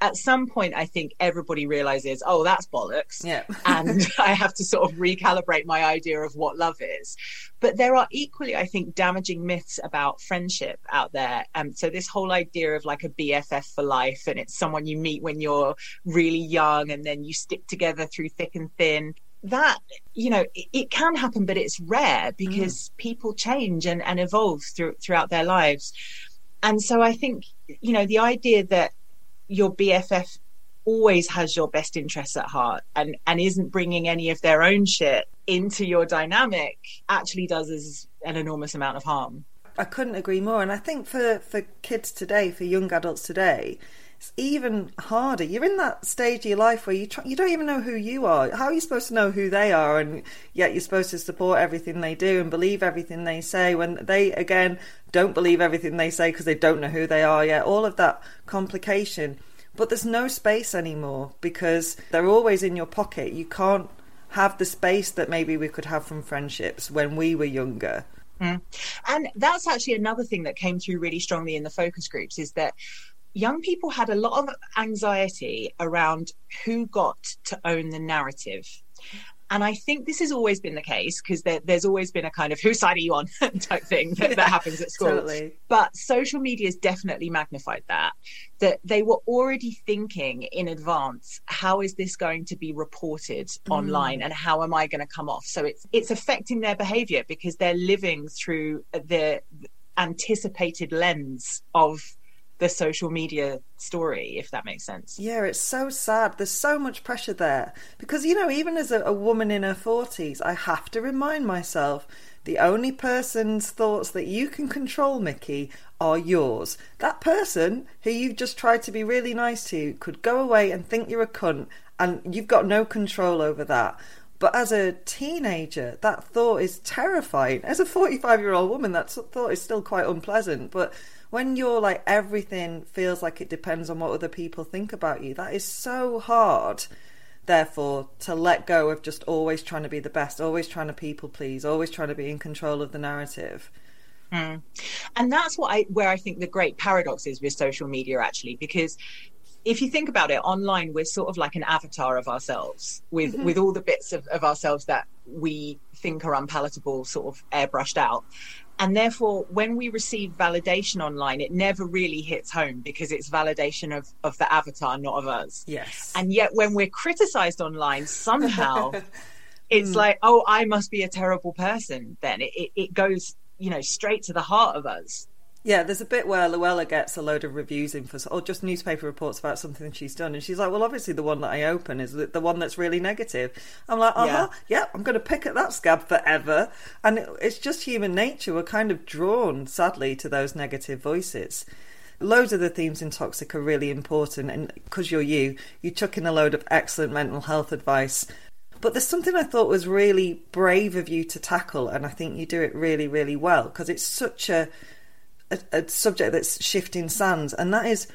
at some point, I think everybody realizes, oh, that's bollocks. Yeah. and I have to sort of recalibrate my idea of what love is. But there are equally, I think, damaging myths about friendship out there. Um, so this whole idea of like a BFF for life, and it's someone you meet when you're really young, and then you stick together through thick and thin that you know it, it, can happen but it's rare because mm. people change and, and evolve through, throughout their lives and so i think you know the idea that your BFF always has your best interests at heart and and isn't bringing any of their own shit into your dynamic actually does us an enormous amount of harm. I couldn't agree more and I think for for kids today for young adults today it's even harder. You're in that stage of your life where you try, you don't even know who you are. How are you supposed to know who they are? And yet you're supposed to support everything they do and believe everything they say. When they again don't believe everything they say because they don't know who they are yet. All of that complication. But there's no space anymore because they're always in your pocket. You can't have the space that maybe we could have from friendships when we were younger. Mm. And that's actually another thing that came through really strongly in the focus groups is that young people had a lot of anxiety around who got to own the narrative. And I think this has always been the case because there, there's always been a kind of whose side are you on type thing that, that happens at school. Totally. But social media has definitely magnified that. That they were already thinking in advance, how is this going to be reported mm. online and how am I going to come off? So it's it's affecting their behavior because they're living through the anticipated lens of the social media story, if that makes sense. Yeah, it's so sad. There's so much pressure there. Because, you know, even as a, a woman in her 40s, I have to remind myself the only person's thoughts that you can control, Mickey, are yours. That person who you've just tried to be really nice to could go away and think you're a cunt, and you've got no control over that. But as a teenager, that thought is terrifying. As a 45 year old woman, that thought is still quite unpleasant. But when you're like everything feels like it depends on what other people think about you, that is so hard. Therefore, to let go of just always trying to be the best, always trying to people please, always trying to be in control of the narrative. Mm. And that's what I where I think the great paradox is with social media actually, because if you think about it online we're sort of like an avatar of ourselves with mm-hmm. with all the bits of, of ourselves that we think are unpalatable sort of airbrushed out and therefore, when we receive validation online, it never really hits home because it's validation of, of the avatar, not of us. Yes. And yet, when we're criticized online, somehow it's mm. like, oh, I must be a terrible person. Then it, it, it goes, you know, straight to the heart of us. Yeah, there's a bit where Luella gets a load of reviews in for, or just newspaper reports about something she's done, and she's like, "Well, obviously the one that I open is the, the one that's really negative." I'm like, "Uh huh, yeah. yeah, I'm going to pick at that scab forever," and it, it's just human nature. We're kind of drawn, sadly, to those negative voices. Loads of the themes in Toxic are really important, and because you're you, you took in a load of excellent mental health advice. But there's something I thought was really brave of you to tackle, and I think you do it really, really well because it's such a a, a subject that's shifting sands, and that is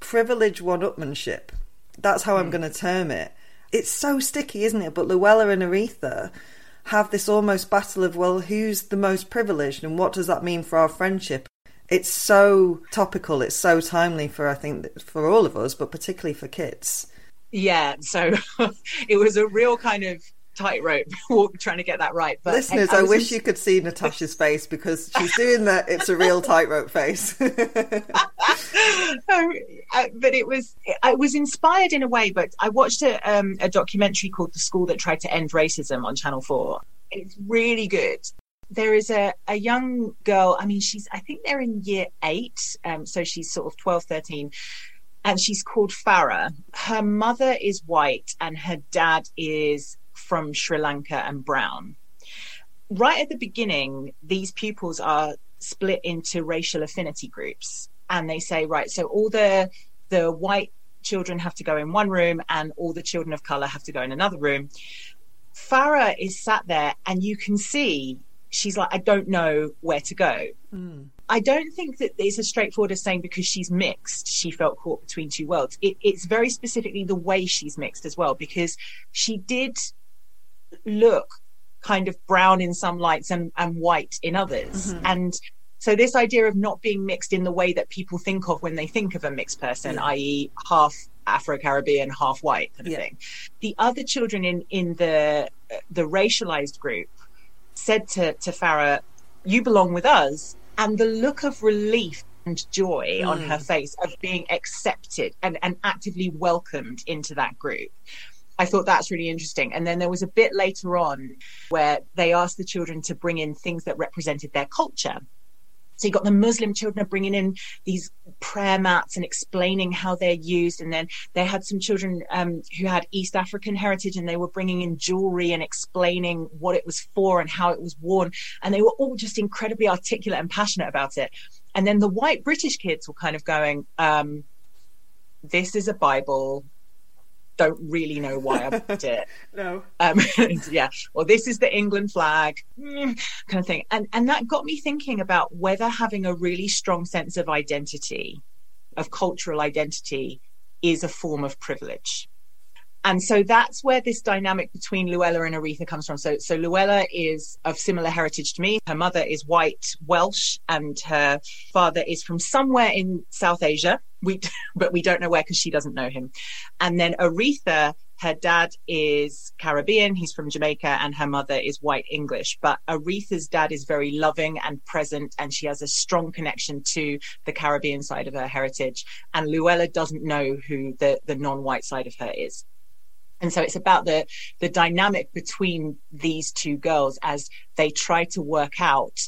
privilege one-upmanship. That's how mm. I'm hmm. going to term it. It's so sticky, isn't it? But Luella and Aretha have this almost battle of, well, who's the most privileged and what does that mean for our friendship? It's so topical, it's so timely for, I think, for all of us, but particularly for kids. Yeah, so it was a real kind of tightrope trying to get that right. But listeners, I, I wish in... you could see Natasha's face because she's doing that. It's a real tightrope face. um, uh, but it was I was inspired in a way. But I watched a, um, a documentary called "The School That Tried to End Racism" on Channel Four. It's really good. There is a, a young girl. I mean, she's I think they're in year eight, um, so she's sort of 12, 13 and she's called Farah. Her mother is white and her dad is from Sri Lanka and Brown. Right at the beginning, these pupils are split into racial affinity groups, and they say, right, so all the the white children have to go in one room, and all the children of color have to go in another room. Farah is sat there, and you can see she's like, I don't know where to go. Mm. I don't think that it's as straightforward as saying because she's mixed, she felt caught between two worlds. It, it's very specifically the way she's mixed as well, because she did look kind of brown in some lights and, and white in others. Mm-hmm. And so this idea of not being mixed in the way that people think of when they think of a mixed person, yeah. i.e., half Afro Caribbean, half white kind of yeah. thing. The other children in in the the racialized group said to to Farah, "You belong with us," and the look of relief and joy mm. on her face of being accepted and, and actively welcomed into that group I thought that's really interesting. And then there was a bit later on where they asked the children to bring in things that represented their culture. So you got the Muslim children are bringing in these prayer mats and explaining how they're used, and then they had some children um, who had East African heritage, and they were bringing in jewelry and explaining what it was for and how it was worn, and they were all just incredibly articulate and passionate about it. And then the white British kids were kind of going, um, "This is a Bible don't really know why I bought it. no. Um, yeah. Well, this is the England flag, mm, kind of thing. And and that got me thinking about whether having a really strong sense of identity, of cultural identity, is a form of privilege. And so that's where this dynamic between Luella and Aretha comes from. So, so Luella is of similar heritage to me. Her mother is white Welsh and her father is from somewhere in South Asia. We, but we don't know where because she doesn't know him. And then Aretha, her dad is Caribbean. He's from Jamaica and her mother is white English. But Aretha's dad is very loving and present and she has a strong connection to the Caribbean side of her heritage. And Luella doesn't know who the, the non-white side of her is. And so it's about the the dynamic between these two girls as they try to work out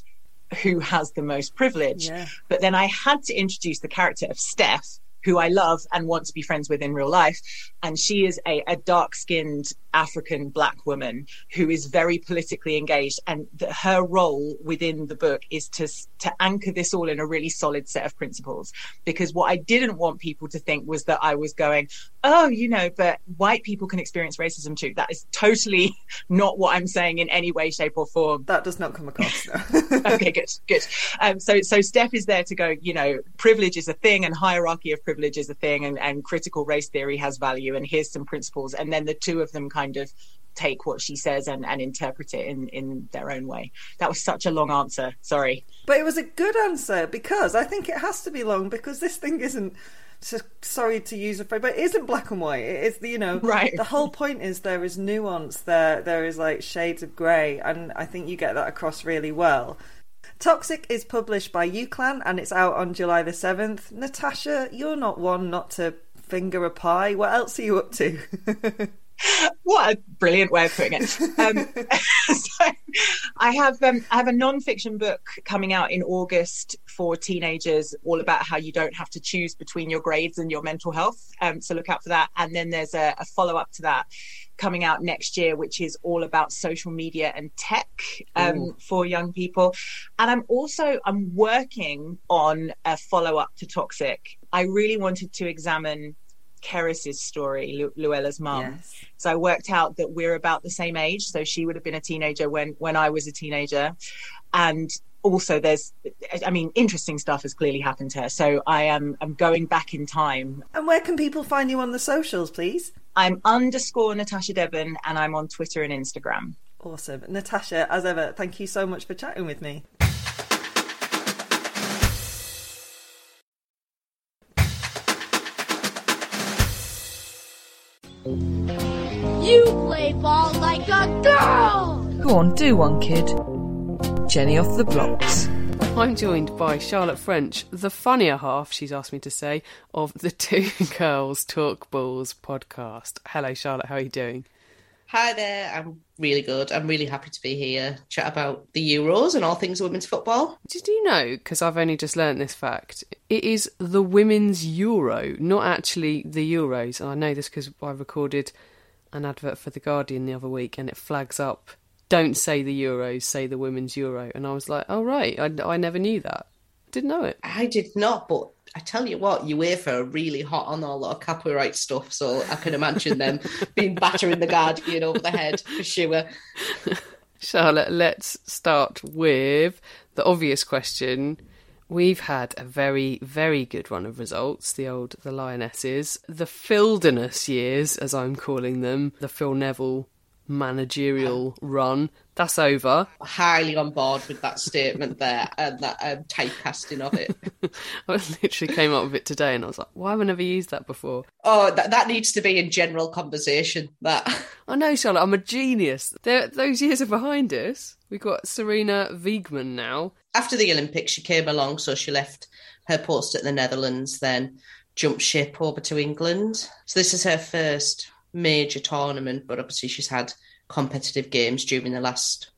who has the most privilege. Yeah. But then I had to introduce the character of Steph, who I love and want to be friends with in real life. And she is a, a dark skinned African black woman who is very politically engaged. And the, her role within the book is to, to anchor this all in a really solid set of principles. Because what I didn't want people to think was that I was going, oh, you know, but white people can experience racism too. That is totally not what I'm saying in any way, shape, or form. That does not come across. No. okay, good, good. Um, so, so Steph is there to go. You know, privilege is a thing, and hierarchy of privilege is a thing, and, and critical race theory has value. And here's some principles, and then the two of them kind of take what she says and, and interpret it in, in their own way. That was such a long answer. Sorry. But it was a good answer because I think it has to be long because this thing isn't. So, sorry to use a phrase, but it isn't black and white. It is, you know, Right. The whole point is there is nuance. There, there is like shades of grey, and I think you get that across really well. Toxic is published by UCLan and it's out on July the seventh. Natasha, you're not one not to finger a pie. What else are you up to? What a brilliant way of putting it. Um, so I have um, I have a non-fiction book coming out in August for teenagers, all about how you don't have to choose between your grades and your mental health. Um, so look out for that. And then there's a, a follow-up to that coming out next year, which is all about social media and tech um, for young people. And I'm also I'm working on a follow-up to Toxic. I really wanted to examine Keris's story, Lu- Luella's mum. Yes. So I worked out that we're about the same age. So she would have been a teenager when when I was a teenager, and also there's, I mean, interesting stuff has clearly happened to her. So I am I'm going back in time. and where can people find you on the socials, please? I'm underscore Natasha Devon, and I'm on Twitter and Instagram. Awesome. Natasha, as ever, thank you so much for chatting with me. You play ball like a girl! Go on, do one, kid. Jenny off the blocks. I'm joined by Charlotte French, the funnier half, she's asked me to say, of the Two Girls Talk Balls podcast. Hello, Charlotte, how are you doing? Hi there, I'm really good. I'm really happy to be here, chat about the Euros and all things women's football. Did you know, because I've only just learnt this fact, it is the Women's Euro, not actually the Euros. And I know this because I recorded an advert for The Guardian the other week and it flags up, don't say the Euros, say the Women's Euro. And I was like, oh, right, I, I never knew that. Didn't know it. I did not, but I tell you what, UEFA are really hot on all that copyright stuff, so I can imagine them being battering the Guardian over the head for sure. Charlotte, let's start with the obvious question. We've had a very, very good run of results, the old the Lionesses. The Filderness years, as I'm calling them, the Phil Neville managerial run, that's over. Highly on board with that statement there and that um, typecasting of it. I literally came up with it today and I was like, why have I never used that before? Oh, that, that needs to be in general conversation. That I know, Charlotte, I'm a genius. There, those years are behind us. We've got Sarina Wiegman now. after the Olympics, she came along, so she left her post at the Netherlands, then jumped ship over to England. So this is her first major tournament, but obviously she's had competitive games during the last,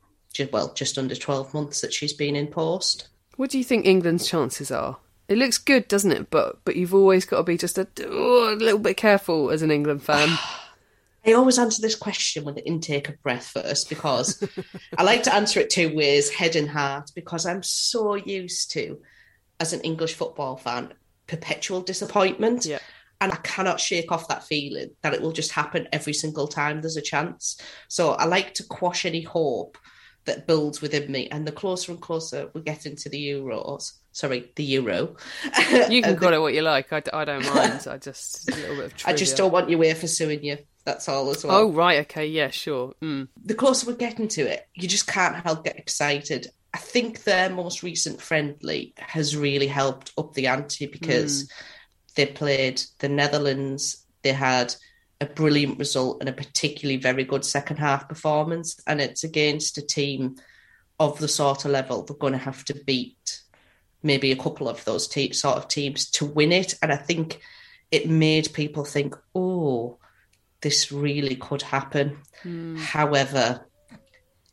well, just under 12 months that she's been in post. What do you think England's chances are? It looks good, doesn't it? But but you've always got to be just a, oh, a little bit careful as an England fan. I always answer this question with an intake of breath first because I like to answer it two ways, head and heart, because I'm so used to, as an English football fan, perpetual disappointment. Yeah. And I cannot shake off that feeling that it will just happen every single time there's a chance. So I like to quash any hope that builds within me. And the closer and closer we get into the Euros, sorry, the Euro. You can call it what you like. I don't mind. I just a little bit of I just don't want you here for suing you. That's all as well. Oh right, okay, yeah, sure. Mm. the closer we're getting to it, you just can't help get excited. I think their most recent friendly has really helped up the ante because they played the Netherlands. They had a brilliant result and a particularly very good second half performance, and it's against a team of the sort of level they're going to have to beat maybe a couple of those te- sort of teams to win it. And I think it made people think, oh, this really could happen. Hmm. However,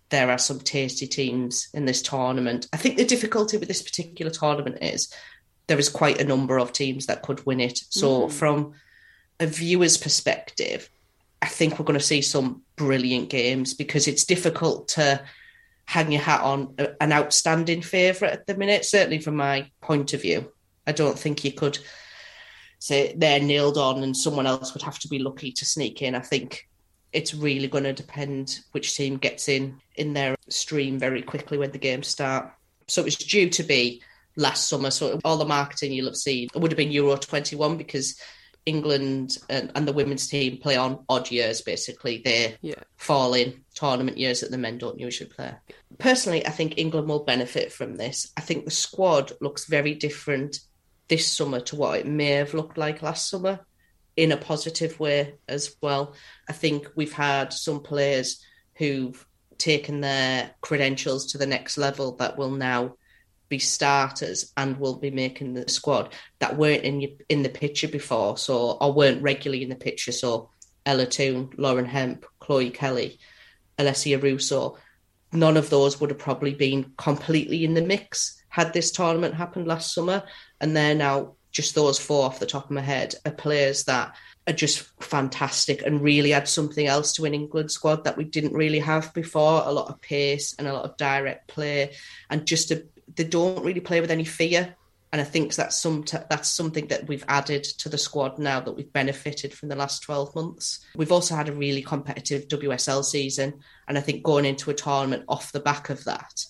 there are some tasty teams in this tournament. I think the difficulty with this particular tournament is there is quite a number of teams that could win it. So, Mm. from a viewer's perspective, I think we're going to see some brilliant games because it's difficult to hang your hat on an outstanding favourite at the minute, certainly from my point of view. I don't think you could say they're nailed on and someone else would have to be lucky to sneak in. I think it's really going to depend which team gets in in their stream very quickly when the games start. So it's due to be last summer. So all the marketing you'll have seen it would have been Euro 21 because England and, and the women's team play on odd years basically. They Yeah. fall in tournament years that the men don't usually play. Personally, I think England will benefit from this. I think the squad looks very different this summer to what it may have looked like last summer in a positive way as well. I think we've had some players who've taken their credentials to the next level that will now be starters and will be making the squad that weren't in your, in the picture before, so or weren't regularly in the picture. So Ella Toone, Lauren Hemp, Chloe Kelly, Alessia Russo, none of those would have probably been completely in the mix had this tournament happened last summer. And they're now just those four off the top of my head are players that are just fantastic and really add something else to an England squad that we didn't really have before. A lot of pace and a lot of direct play, and just a, they don't really play with any fear. And I think that's some that's something that we've added to the squad now that we've benefited from the last twelve months. We've also had a really competitive WSL season, and I think going into a tournament off the back of that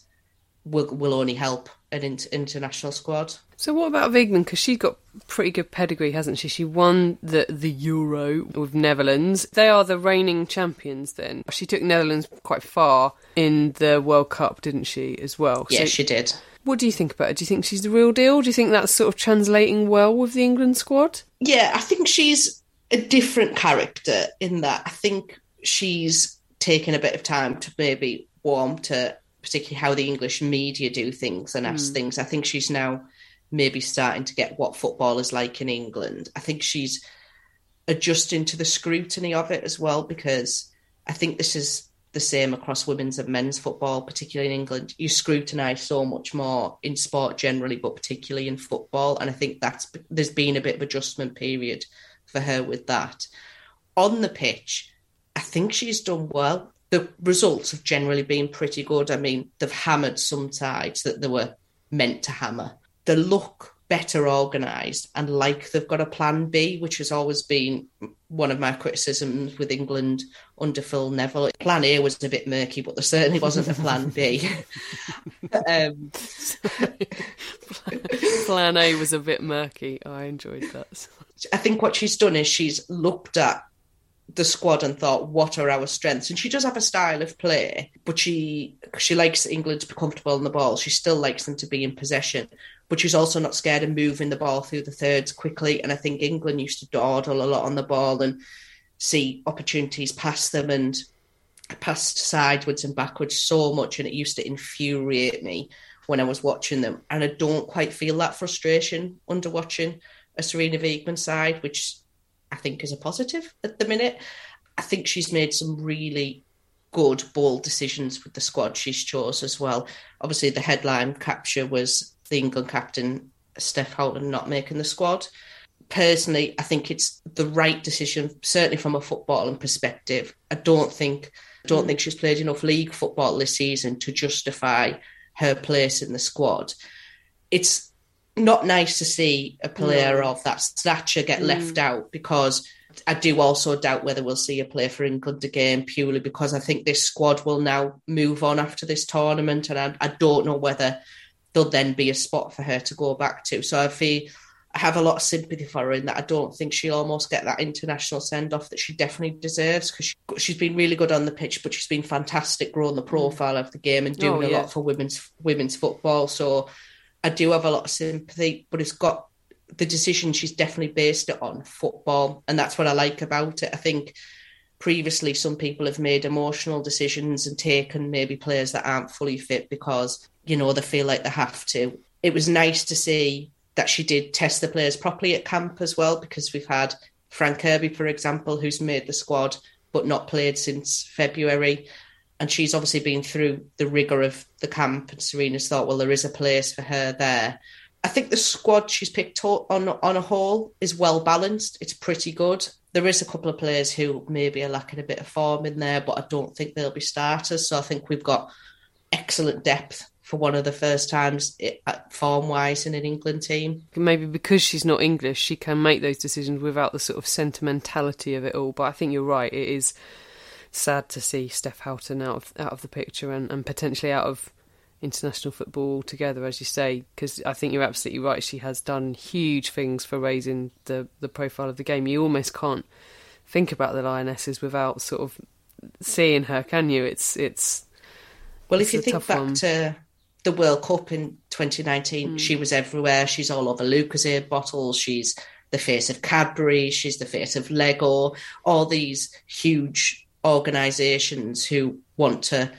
will will only help an in- international squad. So what about Wiegman? Because she's got pretty good pedigree, hasn't she? She won the the Euro with Netherlands. They are the reigning champions. Then she took Netherlands quite far in the World Cup, didn't she? As well. Yeah, So she did. What do you think about her? Do you think she's the real deal? Do you think that's sort of translating well with the England squad? Yeah, I think she's a different character in that I think she's taken a bit of time to maybe warm to particularly how the English media do things and ask Mm. things. I think she's now maybe starting to get what football is like in England. I think she's adjusting to the scrutiny of it as well because I think this is the same across women's and men's football, particularly in England. You scrutinise so much more in sport generally, but particularly in football. And I think that's there's been a bit of adjustment period for her with that. On the pitch, I think she's done well. The results have generally been pretty good. I mean, they've hammered some sides that they were meant to hammer. The look better organised and like they've got a plan B, which has always been one of my criticisms with England under Phil Neville. Plan A was a bit murky, but there certainly wasn't a plan B. um, Plan A was a bit murky. I enjoyed that. I think what she's done is she's looked at the squad and thought, what are our strengths? And she does have a style of play, but she she likes England to be comfortable in the ball. She still likes them to be in possession, but she's also not scared of moving the ball through the thirds quickly. And I think England used to dawdle a lot on the ball and see opportunities past them and passed sideways and backwards so much, and it used to infuriate me when I was watching them. And I don't quite feel that frustration under watching a Sarina Wiegman side, which I think is a positive at the minute. I think she's made some really good, bold decisions with the squad she's chose as well. Obviously, the headline capture was the England captain, Steph Houghton, not making the squad. Personally, I think it's the right decision, certainly from a footballing perspective. I don't think I don't think she's played enough league football this season to justify her place in the squad. It's not nice to see a player No. of that stature get Mm. left out because I do also doubt whether we'll see a player for England again purely because I think this squad will now move on after this tournament and I, I don't know whether there'll then be a spot for her to go back to. So I feel I have a lot of sympathy for her in that I don't think she'll almost get that international send off that she definitely deserves because she, she's been really good on the pitch, but she's been fantastic growing the mm. profile of the game and doing Oh, a lot for women's women's football. So I do have a lot of sympathy, but it's got the decision she's definitely based it on football, and that's what I like about it. I think previously some people have made emotional decisions and taken maybe players that aren't fully fit because you know they feel like they have to. It was nice to see that she did test the players properly at camp as well because we've had Fran Kirby, for example, who's made the squad but not played since February. and she's obviously been through the rigor of the camp. And Sarina's thought, well, there is a place for her there. I think the squad she's picked on on a whole is well balanced. It's pretty good. There is a couple of players who maybe are lacking a bit of form in there, but I don't think they'll be starters. So I think we've got excellent depth for one of the first times form wise in an England team. Maybe because she's not English, she can make those decisions without the sort of sentimentality of it all. But I think you're right. It is sad to see Steph Houghton out of out of the picture and, and potentially out of international football altogether, as you say, because I think you're absolutely right. She has done huge things for raising the, the profile of the game. You almost can't think about the Lionesses without sort of seeing her, can you? It's it's well, it's if you think back one. to the World Cup in 2019, mm. she was everywhere. She's all over Lucozade bottles. She's the face of Cadbury. She's the face of Lego. All these huge organisations who want to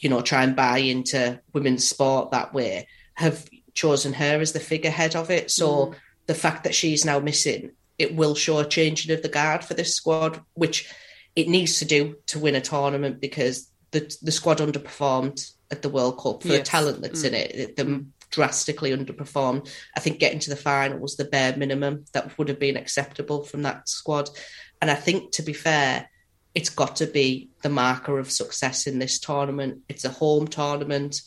you know, try and buy into women's sport that way, have chosen her as the figurehead of it. So mm. the fact that she's now missing, it will show a changing of the guard for this squad, which it needs to do to win a tournament because the the squad underperformed at the World Cup for yes. the talent that's mm. in it. Them drastically underperformed. I think getting to the final was the bare minimum that would have been acceptable from that squad. And I think, to be fair, it's got to be the marker of success in this tournament. It's a home tournament.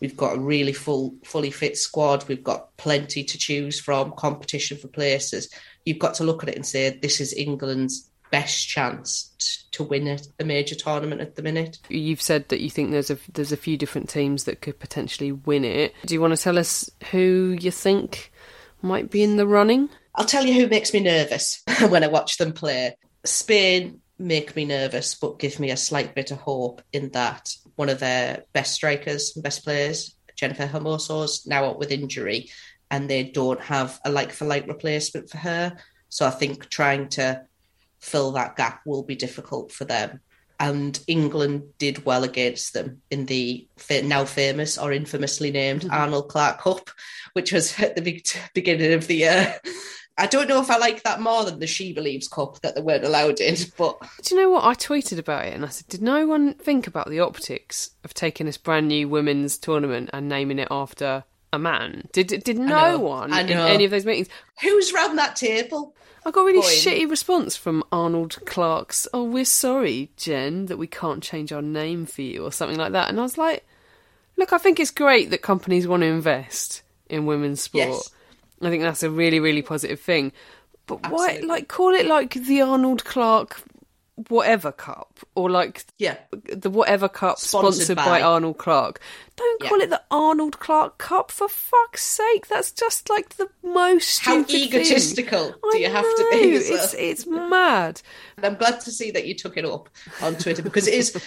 We've got a really full, fully fit squad. We've got plenty to choose from, competition for places. You've got to look at it and say this is England's best chance to win a, a major tournament at the minute. You've said that you think there's a there's a few different teams that could potentially win it. Do you want to tell us who you think might be in the running? I'll tell you who makes me nervous when I watch them play. Spain make me nervous, but give me a slight bit of hope in that one of their best strikers, best players, Jennifer Hermoso's now out with injury, and they don't have a like for like replacement for her. So I think trying to fill that gap will be difficult for them. And England did well against them in the now famous or infamously named mm-hmm. Arnold Clark Cup, which was at the beginning of the year. I don't know if I like that more than the She Believes Cup that they weren't allowed in, but. Do you know what? I tweeted about it and I said, did no one think about the optics of taking this brand new women's tournament and naming it after a man? Did did no one in any of those meetings? Who's round that table? I got a really shitty response from Arnold Clark's, oh, we're sorry, Jen, that we can't change our name for you, or something like that. And I was like, look, I think it's great that companies want to invest in women's sport. Yes. I think that's a really, really positive thing. But Absolutely. why, like, call it like the Arnold Clark whatever cup or like yeah the whatever cup sponsored, sponsored by. by. Arnold Clark. Don't call it the Arnold Clark Cup for fuck's sake. That's just like the most how egotistical thing. do you I have know. to be? It's it's mad. And I'm glad to see that you took it up on Twitter because it is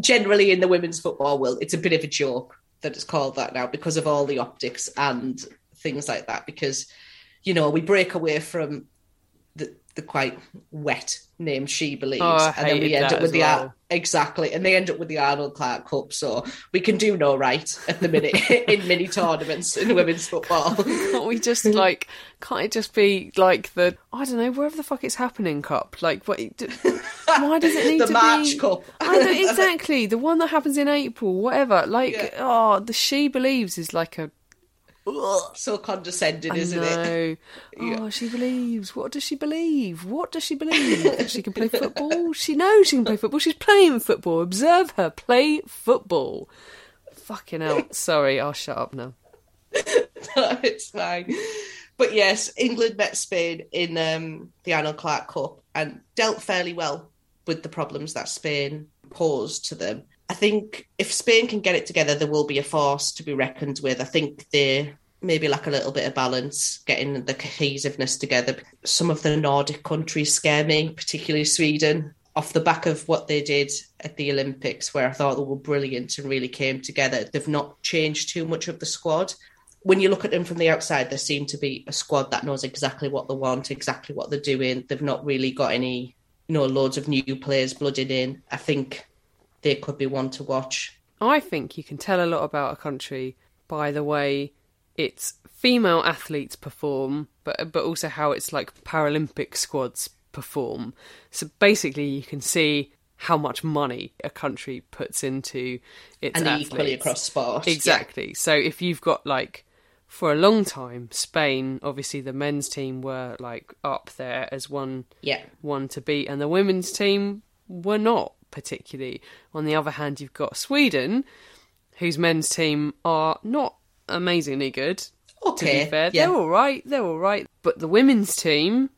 generally in the women's football world it's a bit of a joke that it's called that now because of all the optics and things like that because you know we break away from the quite wet name she believes oh, and then we end up with the well. exactly and they end up with the arnold clark cup so we can do no right at the minute in mini tournaments in women's football can't we just like can't it just be like the i don't know wherever the fuck it's happening cup like what why does it need the to march be cup I know, exactly the one that happens in april whatever like yeah. oh the she believes is like a so condescending, isn't know. it? Yeah. Oh, she believes. What does she believe? What does she believe? she can play football? She knows she can play football. She's playing football. Observe her play football. Fucking hell. Sorry, I'll shut up now. no, it's fine. But yes, England met Spain in um, the Arnold Clark Cup and dealt fairly well with the problems that Spain posed to them. I think if Spain can get it together, there will be a force to be reckoned with. I think they maybe like a little bit of balance, getting the cohesiveness together. Some of the Nordic countries scare me, particularly Sweden, off the back of what they did at the Olympics, where I thought they were brilliant and really came together. They've not changed too much of the squad. When you look at them from the outside, they seem to be a squad that knows exactly what they want, exactly what they're doing. They've not really got any, you know, loads of new players blooded in. I think they could be one to watch. I think you can tell a lot about a country by the way its female athletes perform, but but also how its like Paralympic squads perform. So basically, you can see how much money a country puts into its And athletes. equally across sport, yeah. Exactly. So if you've got like for a long time, Spain, obviously the men's team were like up there as one Yeah. one to beat, and the women's team were not particularly. On the other hand, you've got Sweden, whose men's team are not amazingly good. to Okay, be fair, yeah. they're all right. They're all right, but the women's team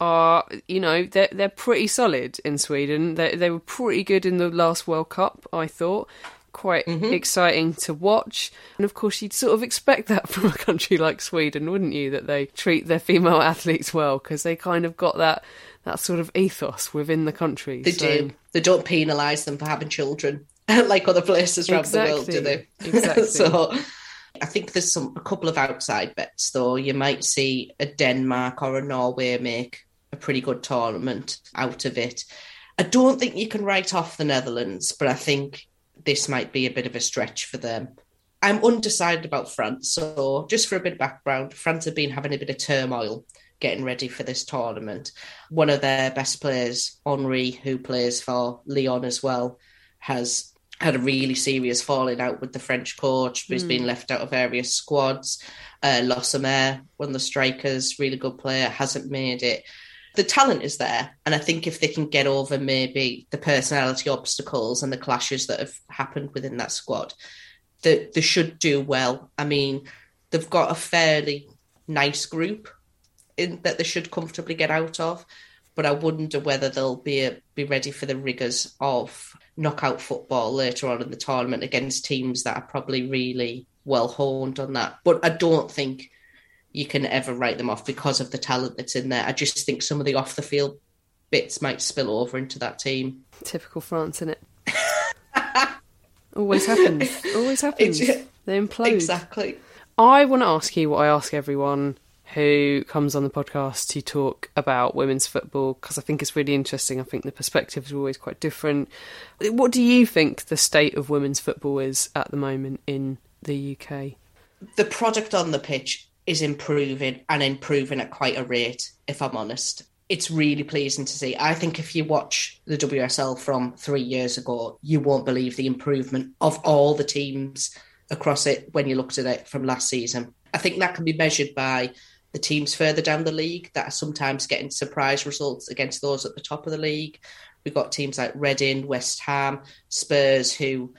are, you know, they're they're pretty solid in Sweden. They they were pretty good in the last World Cup. I thought quite Mm-hmm. exciting to watch. And of course, you'd sort of expect that from a country like Sweden, wouldn't you? That they treat their female athletes well because they kind of got that that sort of ethos within the country. They So- do. They don't penalise them for having children like other places around the world, do they? Exactly. Exactly. so I think there's some a couple of outside bets though. You might see a Denmark or a Norway make a pretty good tournament out of it. I don't think you can write off the Netherlands, but I think this might be a bit of a stretch for them. I'm undecided about France, so just for a bit of background, France have been having a bit of turmoil getting ready for this tournament. One of their best players, Henry, who plays for Lyon as well, has had a really serious falling out with the French coach, he's Mm. been left out of various squads. Uh, Le Sommer, one of the strikers, really good player, hasn't made it. The talent is there, and I think if they can get over maybe the personality obstacles and the clashes that have happened within that squad, they, they should do well. I mean, they've got a fairly nice group in that they should comfortably get out of, but I wonder whether they'll be be ready for the rigors of knockout football later on in the tournament against teams that are probably really well honed on that. But I don't think you can ever write them off because of the talent that's in there. I just think some of the off the field bits might spill over into that team. Typical France, isn't it? Always happens. Always happens. It's- They implode. Exactly. I want to ask you what I ask everyone who comes on the podcast to talk about women's football because I think it's really interesting. I think the perspectives are always quite different. What do you think the state of women's football is at the moment in the UK? the product on the pitch is improving and improving at quite a rate, if I'm honest. It's really pleasing to see. I think if you watch the WSL from three years ago, you won't believe the improvement of all the teams across it when you looked at it from last season. I think that can be measured by the teams further down the league that are sometimes getting surprise results against those at the top of the league. We've got teams like Reading, West Ham, Spurs, who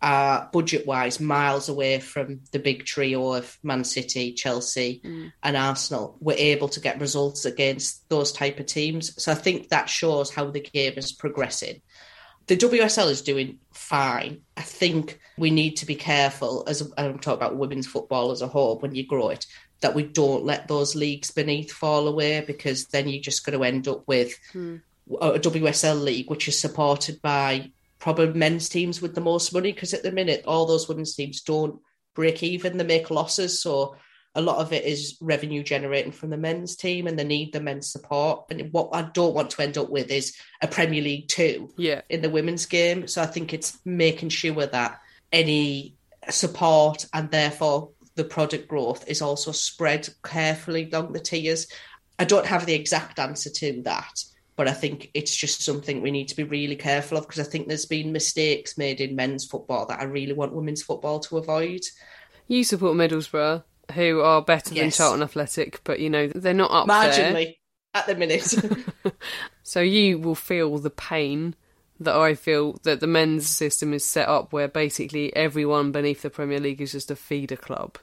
are budget wise miles away from the big trio of Man City, Chelsea, mm. and Arsenal. Were able to get results against those type of teams. So I think that shows how the game is progressing. The WSL is doing fine. I think we need to be careful, as I'm talking about women's football as a whole, when you grow it, that we don't let those leagues beneath fall away because then you're just going to end up with hmm. a WSL league which is supported by probably men's teams with the most money because at the minute all those women's teams don't break even they make losses. So a lot of it is revenue generating from the men's team and they need the men's support. And what i don't want to end up with is a premier league 2 Yeah. in the women's game. So i think it's making sure that any support and therefore the product growth is also spread carefully along the tiers i don't have the exact answer to that but I think it's just something we need to be really careful of because I think there's been mistakes made in men's football that I really want women's football to avoid. You support Middlesbrough, who are better than Charlton Athletic, but you know they're not up Marginally there. at the minute. So you will feel the pain that I feel that the men's system is set up where basically everyone beneath the Premier League is just a feeder club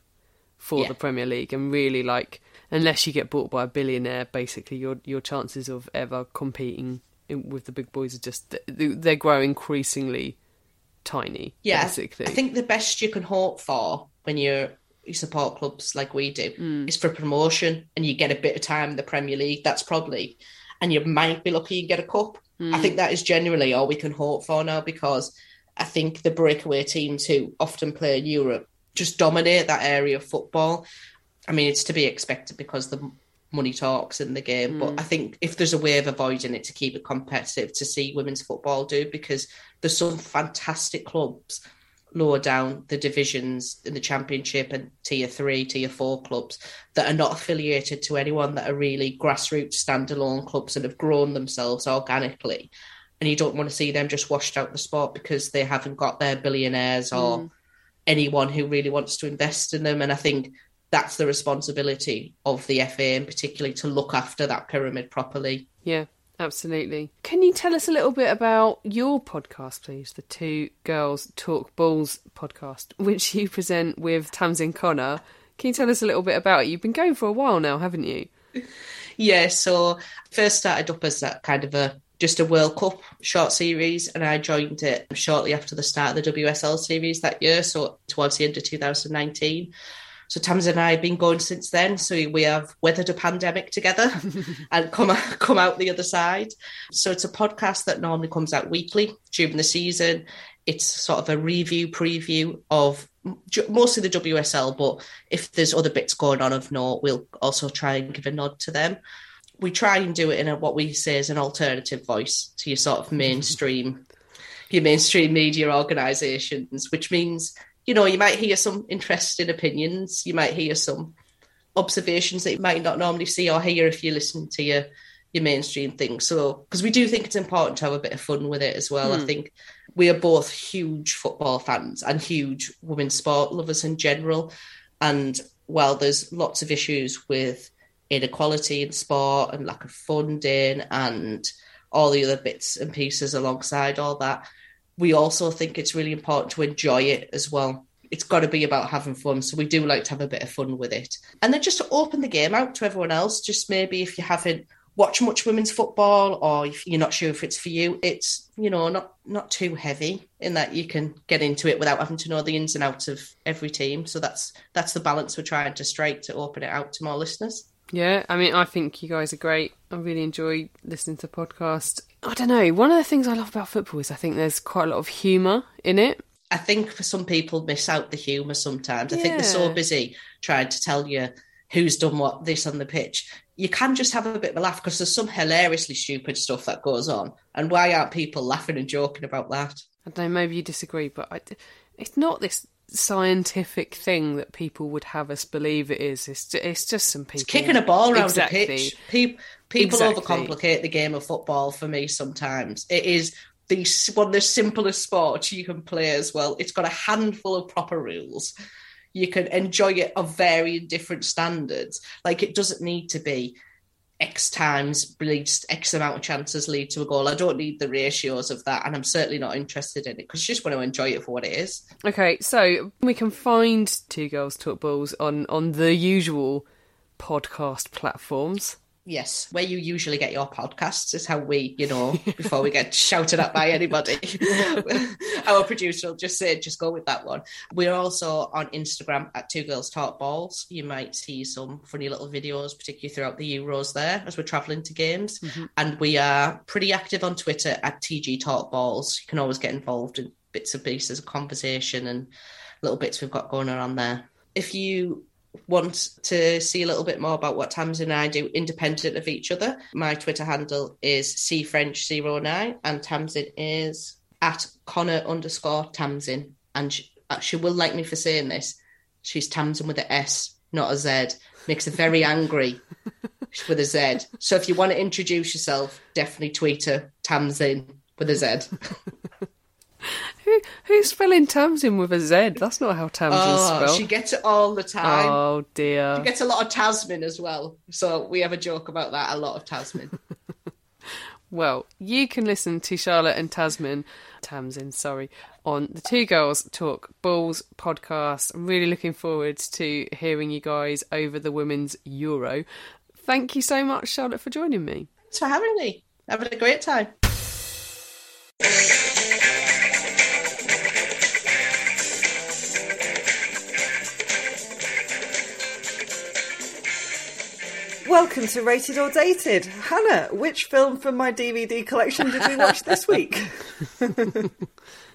for Yeah. the Premier League and really like unless you get bought by a billionaire basically your your chances of ever competing in, with the big boys are just they grow increasingly tiny yeah, basically I think the best you can hope for when you're you support clubs like we do Mm. is for promotion and you get a bit of time in the Premier League. That's probably, and you might be lucky you get a cup. I Mm. think that is generally all we can hope for now because I think the breakaway teams who often play in Europe just dominate that area of football. I mean, it's to be expected because the money talks in the game, but I think if there's a way of avoiding it to keep it competitive, to see women's football do, because there's some fantastic clubs lower down the divisions in the championship and tier three, tier four clubs that are not affiliated to anyone that are really grassroots standalone clubs that have grown themselves organically and you don't want to see them just washed out the sport because they haven't got their billionaires or Mm. anyone who really wants to invest in them. And I think that's the responsibility of the FA, and particularly to look after that pyramid properly. Yeah, absolutely. Can you tell us a little bit about your podcast, please? The Two Girls Talk Balls podcast, which you present with Tamsin Connor. Can you tell us a little bit about it? You've been going for a while now, haven't you? Yeah, so first started up as that kind of a just a World Cup short series, and I joined it shortly after the start of the WSL series that year, so towards the end of 2019. So Tams and I have been going since then. So we have weathered a pandemic together and come come out the other side. So it's a podcast that normally comes out weekly during the season. It's sort of a review preview of mostly the WSL, but if there's other bits going on of note, we'll also try and give a nod to them. We try and do it in a, what we say is an alternative voice to your sort of mainstream, your mainstream media organisations, which means you know you might hear some interesting opinions, you might hear some observations that you might not normally see or hear if you listen to your your mainstream things. So because we do think it's important to have a bit of fun with it as well. I Hmm. think we are both huge football fans and huge women's sport lovers in general. And while there's lots of issues with inequality in sport and lack of funding and all the other bits and pieces alongside all that, we also think it's really important to enjoy it as well. It's got to be about having fun. So we do like to have a bit of fun with it. And then just to open the game out to everyone else, just maybe if you haven't watched much women's football or if you're not sure if it's for you, it's, you know, not not too heavy in that you can get into it without having to know the ins and outs of every team. So that's that's the balance we're trying to strike to open it out to more listeners. Yeah, I mean, I think you guys are great. I really enjoy listening to podcasts. I don't know. One of the things I love about football is I think there's quite a lot of humour in it. I think for some people miss out the humour sometimes. I think they're so busy trying to tell you who's done what this on the pitch. You can just have a bit of a laugh because there's some hilariously stupid stuff that goes on. And why aren't people laughing and joking about that? I don't know, maybe you disagree, but I, it's not this scientific thing that people would have us believe it is. It's just, it's just some people It's kicking a ball around exactly. the pitch. Pe- people Exactly. overcomplicate the game of football for me sometimes. It is the one of the simplest sports you can play as well. It's got a handful of proper rules. You can enjoy it of varying different standards. Like it doesn't need to be X times leads X amount of chances lead to a goal. I don't need the ratios of that, and I'm certainly not interested in it because you just want to enjoy it for what it is. Okay, so we can find Two Girls Talk Balls on, on the usual podcast platforms. Yes, where you usually get your podcasts is how we, you know, before we get shouted at by anybody. Our producer will just say, just go with that one. We're also on Instagram at Two Girls Talk Balls. You might see some funny little videos, particularly throughout the Euros there as we're travelling to games. Mm-hmm. And we are pretty active on Twitter at TG Talk Balls. You can always get involved in bits and pieces of conversation and little bits we've got going on there. If you want to see a little bit more about what Tamsin and I do independent of each other, my Twitter handle is cfrench09 and Tamsin is at Connor underscore Tamsin. And she, uh, she will like me for saying this. She's Tamsin with a S, not a Z. Makes her very angry with a Z. So if you want to introduce yourself, definitely tweet her Tamsin with a Z. Who, who's spelling Tamsin with a Z? That's not how Tamsin's Oh, spelled. she gets it all the time. Oh dear. She gets a lot of Tasman as well. So we have a joke about that, a lot of Tasman. Well, you can listen to Charlotte and Tasman, Tamsin, sorry, on the Two Girls Talk Balls podcast. I'm really looking forward to hearing you guys over the Women's Euro. Thank you so much, Charlotte, for joining me. Thanks for having me. Having a great time. Welcome to Rated or Dated. Hannah, which film from my DVD collection did we watch this week?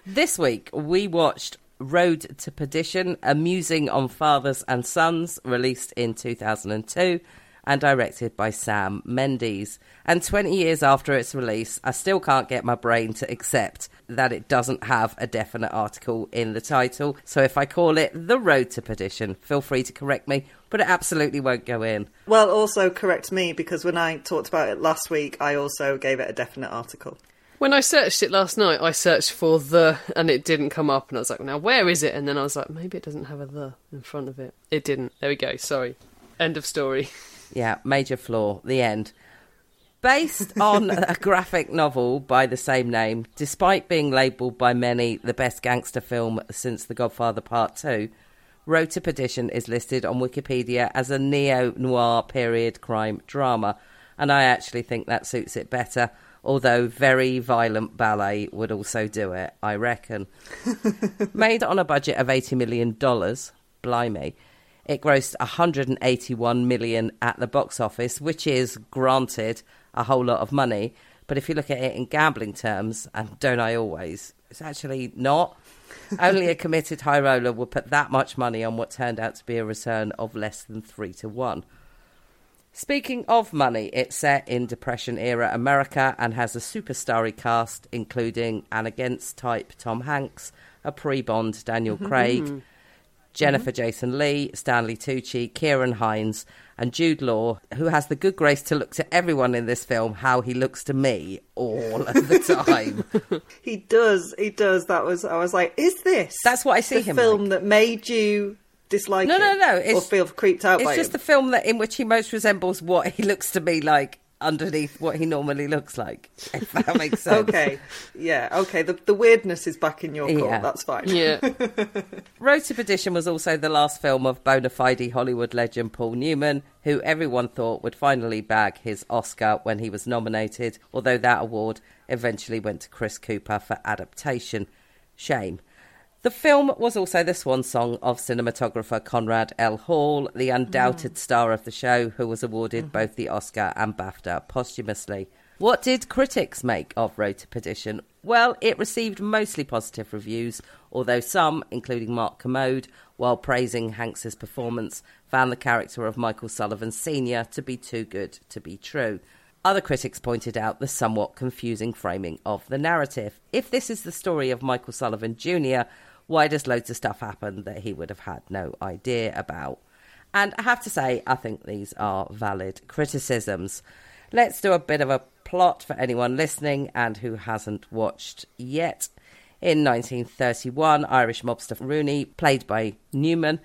This week we watched Road to Perdition, a musing on fathers and sons, released in 2002 and directed by Sam Mendes. And 20 years after its release, I still can't get my brain to accept that it doesn't have a definite article in the title. So if I call it The Road to Perdition, feel free to correct me, but it absolutely won't go in. Well, also correct me because when I talked about it last week, I also gave it a definite article. When I searched it last night, I searched for the, and it didn't come up, and I was like, now where is it? And then I was like, maybe it doesn't have a the in front of it. It didn't. There we go. Sorry. End of story. Yeah, major flaw. The end. Based on a graphic novel by the same name, despite being labelled by many the best gangster film since The Godfather Part 2, Road to Perdition is listed on Wikipedia as a neo noir period crime drama, and I actually think that suits it better. Although very violent ballet would also do it, I reckon. Made on a budget of $80 million, blimey, it grossed 181 million at the box office, which is granted a whole lot of money. But if you look at it in gambling terms, and don't I always, it's actually not. Only a committed high roller would put that much money on what turned out to be a return of less than three to one. Speaking of money, it's set in Depression era America and has a superstarry cast, including an against type Tom Hanks, a pre Bond Daniel mm-hmm. Craig, mm-hmm. Jennifer Jason Lee, Stanley Tucci, Ciarán Hinds, and Jude Law, who has the good grace to look to everyone in this film how he looks to me all of the time. He does. He does. That was. I was like, is this? That's what I see the him film like. that made you dislike No, no, no, or it's- feel creeped out by it's just him. the film that in which he most resembles what he looks to me like underneath what he normally looks like. If that makes sense. Okay, yeah, okay. The the weirdness is back in your court. Yeah. That's fine. Yeah. Road to Perdition was also the last film of bona fide Hollywood legend Paul Newman, who everyone thought would finally bag his Oscar when he was nominated, although that award eventually went to Chris Cooper for adaptation. Shame. The film was also the swan song of cinematographer Conrad L. Hall, the undoubted mm. star of the show, who was awarded mm-hmm. both the Oscar and BAFTA posthumously. What did critics make of Road to Perdition? Well, it received mostly positive reviews, although some, including Mark Kermode, while praising Hanks's performance, found the character of Michael Sullivan Sr. to be too good to be true. Other critics pointed out the somewhat confusing framing of the narrative. If this is the story of Michael Sullivan Jr., why does loads of stuff happen that he would have had no idea about? And I have to say, I think these are valid criticisms. Let's do a bit of a plot for anyone listening and who hasn't watched yet. In 1931, Irish mobster Rooney, played by Newman,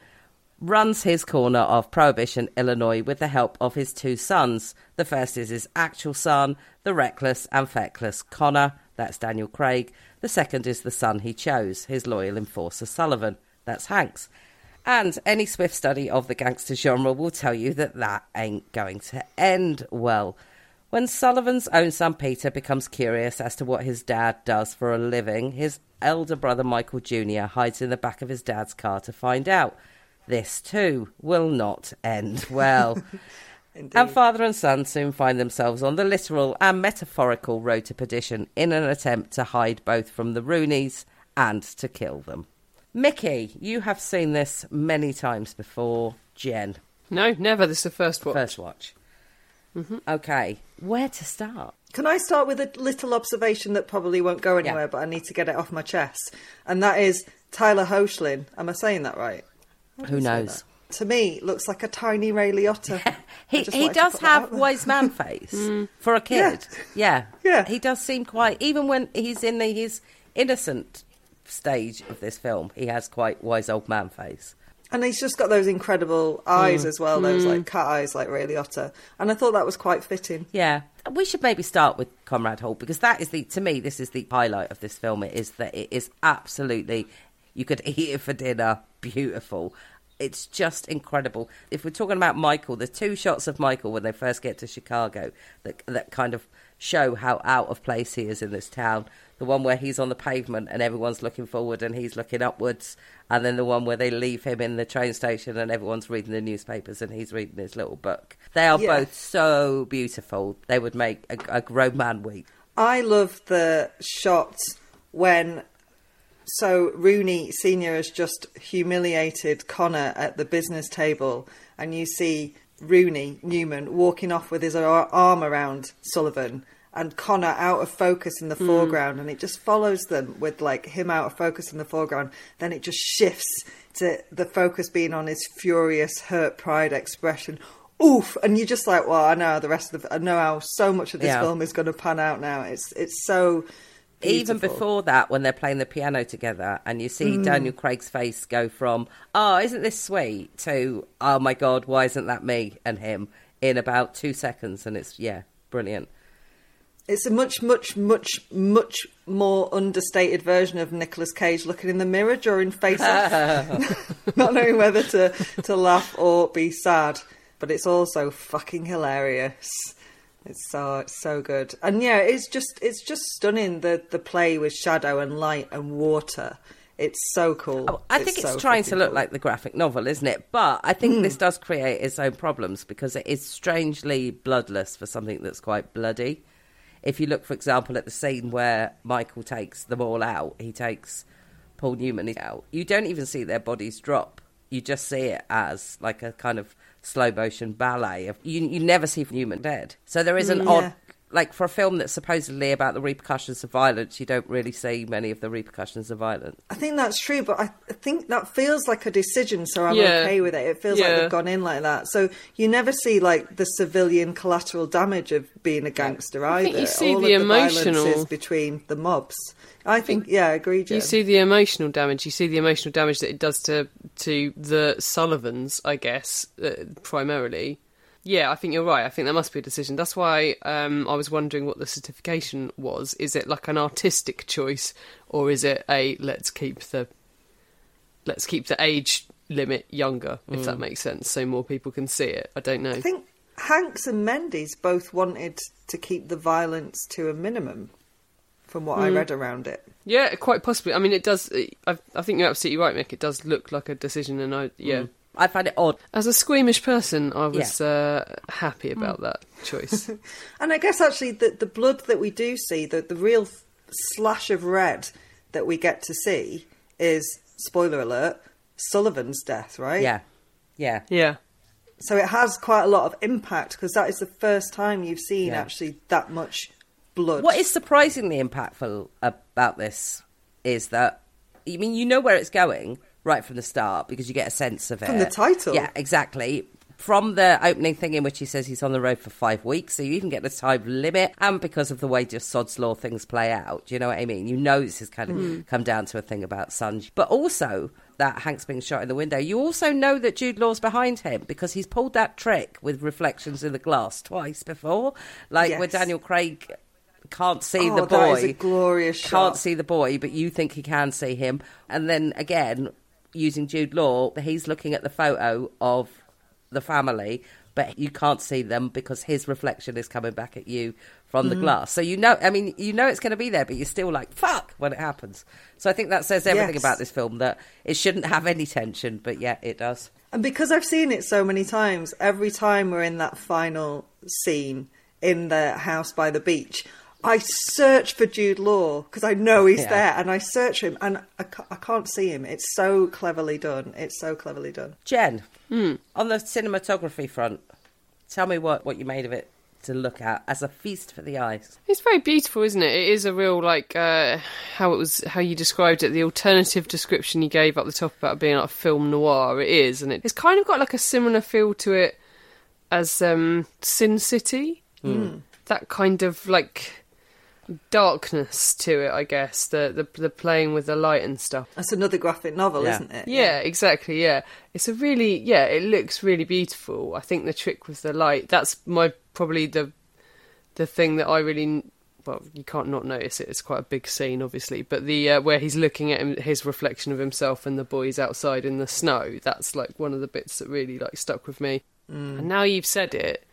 runs his corner of Prohibition, Illinois, with the help of his two sons. The first is his actual son, the reckless and feckless Connor, that's Daniel Craig. The second is the son he chose, his loyal enforcer Sullivan, that's Hanks. And any swift study of the gangster genre will tell you that that ain't going to end well. When Sullivan's own son Peter becomes curious as to what his dad does for a living, his elder brother Michael Jr. hides in the back of his dad's car to find out. This too will not end well. and father and son soon find themselves on the literal and metaphorical road to perdition in an attempt to hide both from the Rooneys and to kill them. Mickey, you have seen this many times before. Jen, No, never. This is the first watch. first watch. Mm-hmm. Okay, where to start? Can I start with a little observation that probably won't go anywhere, but I need to get it off my chest? And that is Tyler Hoechlin. Am I saying that right? Who knows? To me, looks like a tiny Ray Liotta. I He he does have wise man face for a kid. Yeah. Yeah. He does seem quite even when he's in the, his innocent stage of this film, he has quite wise old man face. And he's just got those incredible Mm. eyes as well, those like cat eyes like Ray Liotta. And I thought that was quite fitting. Yeah. We should maybe start with Conrad Hall because that is the to me this is the highlight of this film. It is that it is absolutely you could eat it for dinner. Beautiful. It's just incredible. If we're talking about Michael, the two shots of Michael when they first get to Chicago that that kind of show how out of place he is in this town. The one where he's on the pavement and everyone's looking forward and he's looking upwards, and then the one where they leave him in the train station and everyone's reading the newspapers and he's reading his little book. They are Yeah. both so beautiful. They would make a, a grown man weep. I love the shot when so Rooney Senior has just humiliated Connor at the business table, and you see Rooney Newman walking off with his arm around Sullivan. And Connor out of focus in the hmm. foreground, and it just follows them with like him out of focus in the foreground. Then it just shifts to the focus being on his furious, hurt pride expression. oof, and you're just like, well, I know how the rest of the, I know how so much of this Yeah. film is going to pan out now. It's it's so Even before that, when they're playing the piano together, and you see Mm. Daniel Craig's face go from "Oh, isn't this sweet?" to "Oh my God, why isn't that me?" and him in about two seconds, and it's yeah, brilliant. It's a much, much, much, much more understated version of Nicolas Cage looking in the mirror during Face Off, not knowing whether to to laugh or be sad. But it's also fucking hilarious. It's so it's so good, and yeah, it's just it's just stunning the the play with shadow and light and water. It's so cool. Oh, I think it's so trying to look cool. like the graphic novel, isn't it? But I think Mm. this does create its own problems because it is strangely bloodless for something that's quite bloody. If you look, for example, at the scene where Michael takes them all out, he takes Paul Newman out. You don't even see their bodies drop. You just see it as like a kind of slow motion ballet. You, you never see Newman dead. So there is an Mm, odd like for a film that's supposedly about the repercussions of violence, you don't really see many of the repercussions of violence. I think that's true, but I I think that feels like a decision, so I'm Yeah. okay with it. It feels like they've gone in like that. So you never see like the civilian collateral damage of being a gangster I either. think you see All the of the violence emotional- is between the mobs. I think, yeah, agree. You see the emotional damage. You see the emotional damage that it does to to the Sullivans, I guess, uh, primarily. Yeah, I think you're right. I think there must be a decision. That's why um, I was wondering what the certification was. Is it like an artistic choice, or is it a let's keep the let's keep the age limit younger, if that Mm. makes sense, so more people can see it? I don't know. I think Hanks and Mendes both wanted to keep the violence to a minimum, from what I Mm. read around it. Yeah, quite possibly. I mean, it does. I, I think you're absolutely right, Mick. It does look like a decision, and I yeah. Mm. I find it odd. As a squeamish person, I was uh, happy about that choice. And I guess actually the the blood that we do see, the the real slash of red that we get to see is spoiler alert, Sullivan's death, right? Yeah. Yeah. Yeah. So it has quite a lot of impact because that is the first time you've seen Yeah. actually that much blood. What is surprisingly impactful about this is that, I mean, you know where it's going right from the start because you get a sense of it. From the title. Yeah, exactly. From the opening thing in which he says he's on the road for five weeks, so you even get the time limit, and because of the way just Sod's Law things play out, do you know what I mean? You know this has kind of Hmm. come down to a thing about Sunj. But also, that Hank's being shot in the window, you also know that Jude Law's behind him because he's pulled that trick with reflections in the glass twice before. Like Yes. Daniel Craig can't see Oh, the that is boy. a glorious Can't shot. see the boy, but you think he can see him. And then again, using Jude Law, he's looking at the photo of the family, but you can't see them because his reflection is coming back at you from the Mhm. glass. So you know, I mean, you know it's going to be there, but you're still like, fuck, when it happens. So I think that says everything Yes. about this film that it shouldn't have any tension, but yet it does. And because I've seen it so many times, every time we're in that final scene in the house by the beach, I search for Jude Law because I know he's Yeah. there, and I search him, and I, ca- I can't see him. It's so cleverly done. It's so cleverly done. Jen, on the cinematography front, tell me what, what you made of it to look at as a feast for the eyes. It's very beautiful, isn't it? It is a real like uh, how it was how you described it. The alternative description you gave up the top about being like a film noir. It is, and it, it's kind of got like a similar feel to it as um, Sin City. Mm. That kind of like darkness to it, I guess. The the the playing with the light and stuff. That's another graphic novel, Yeah. isn't it? Yeah, exactly. Yeah, it's a really yeah. It looks really beautiful. I think the trick with the light. That's my probably the the thing that I really well. You can't not notice it. It's quite a big scene, obviously. But the uh, where he's looking at him, his reflection of himself and the boys outside in the snow. That's like one of the bits that really like stuck with me. And now you've said it.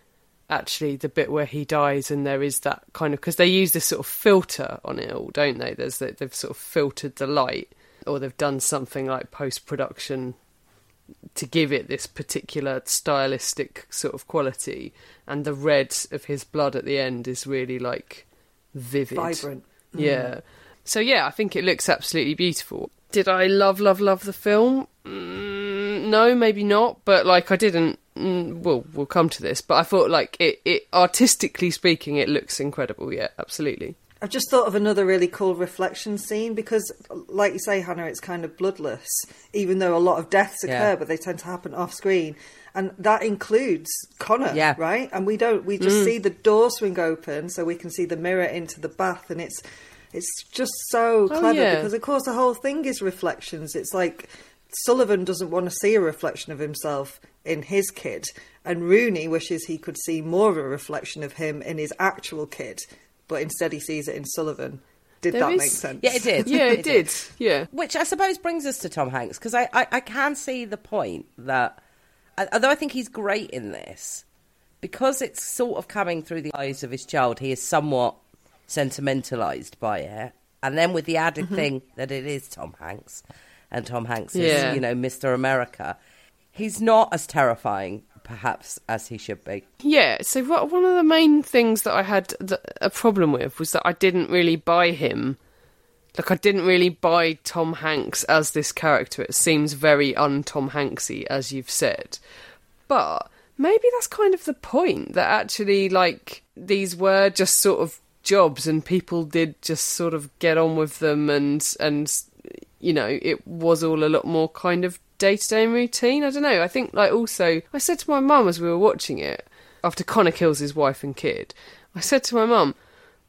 Actually, the bit where he dies and there is that kind of because they use this sort of filter on it all, don't they? There's that they've sort of filtered the light, or they've done something like post production to give it this particular stylistic sort of quality. And the red of his blood at the end is really like vivid, Vibrant. Mm. Yeah. So yeah, I think it looks absolutely beautiful. Did I love, love, love the film? Mm, no, maybe not. But like, I didn't. Mm, well, we'll come to this. But I thought, like, it, it artistically speaking, it looks incredible. Yeah, absolutely. I've just thought of another really cool reflection scene because, like you say, Hannah, it's kind of bloodless, even though a lot of deaths occur, Yeah. but they tend to happen off screen. and that includes Connor, Yeah. right? And we don't, we just see the door swing open, so we can see the mirror into the bath, and it's it's just so Oh, clever yeah. because, of course, the whole thing is reflections. It's like Sullivan doesn't want to see a reflection of himself in his kid, and Rooney wishes he could see more of a reflection of him in his actual kid, but instead he sees it in Sullivan. Did There that is- make sense? Yeah, it did. Yeah, it did. Yeah. Which I suppose brings us to Tom Hanks because I, I, I can see the point that, although I think he's great in this, because it's sort of coming through the eyes of his child, he is somewhat sentimentalized by it. And then with the added Mm-hmm. thing that it is Tom Hanks, and Tom Hanks is, Yeah. you know, Mr. America, he's not as terrifying, perhaps, as he should be. Yeah, so what, one of the main things that I had th- a problem with was that I didn't really buy him. Like, I didn't really buy Tom Hanks as this character. It seems very un Tom Hanksy, as you've said. But maybe that's kind of the point that actually, like, these were just sort of jobs and people did just sort of get on with them and, and you know, it was all a lot more kind of day to day routine. I don't know. I think, like, also, I said to my mum as we were watching it, after Connor kills his wife and kid, I said to my mum,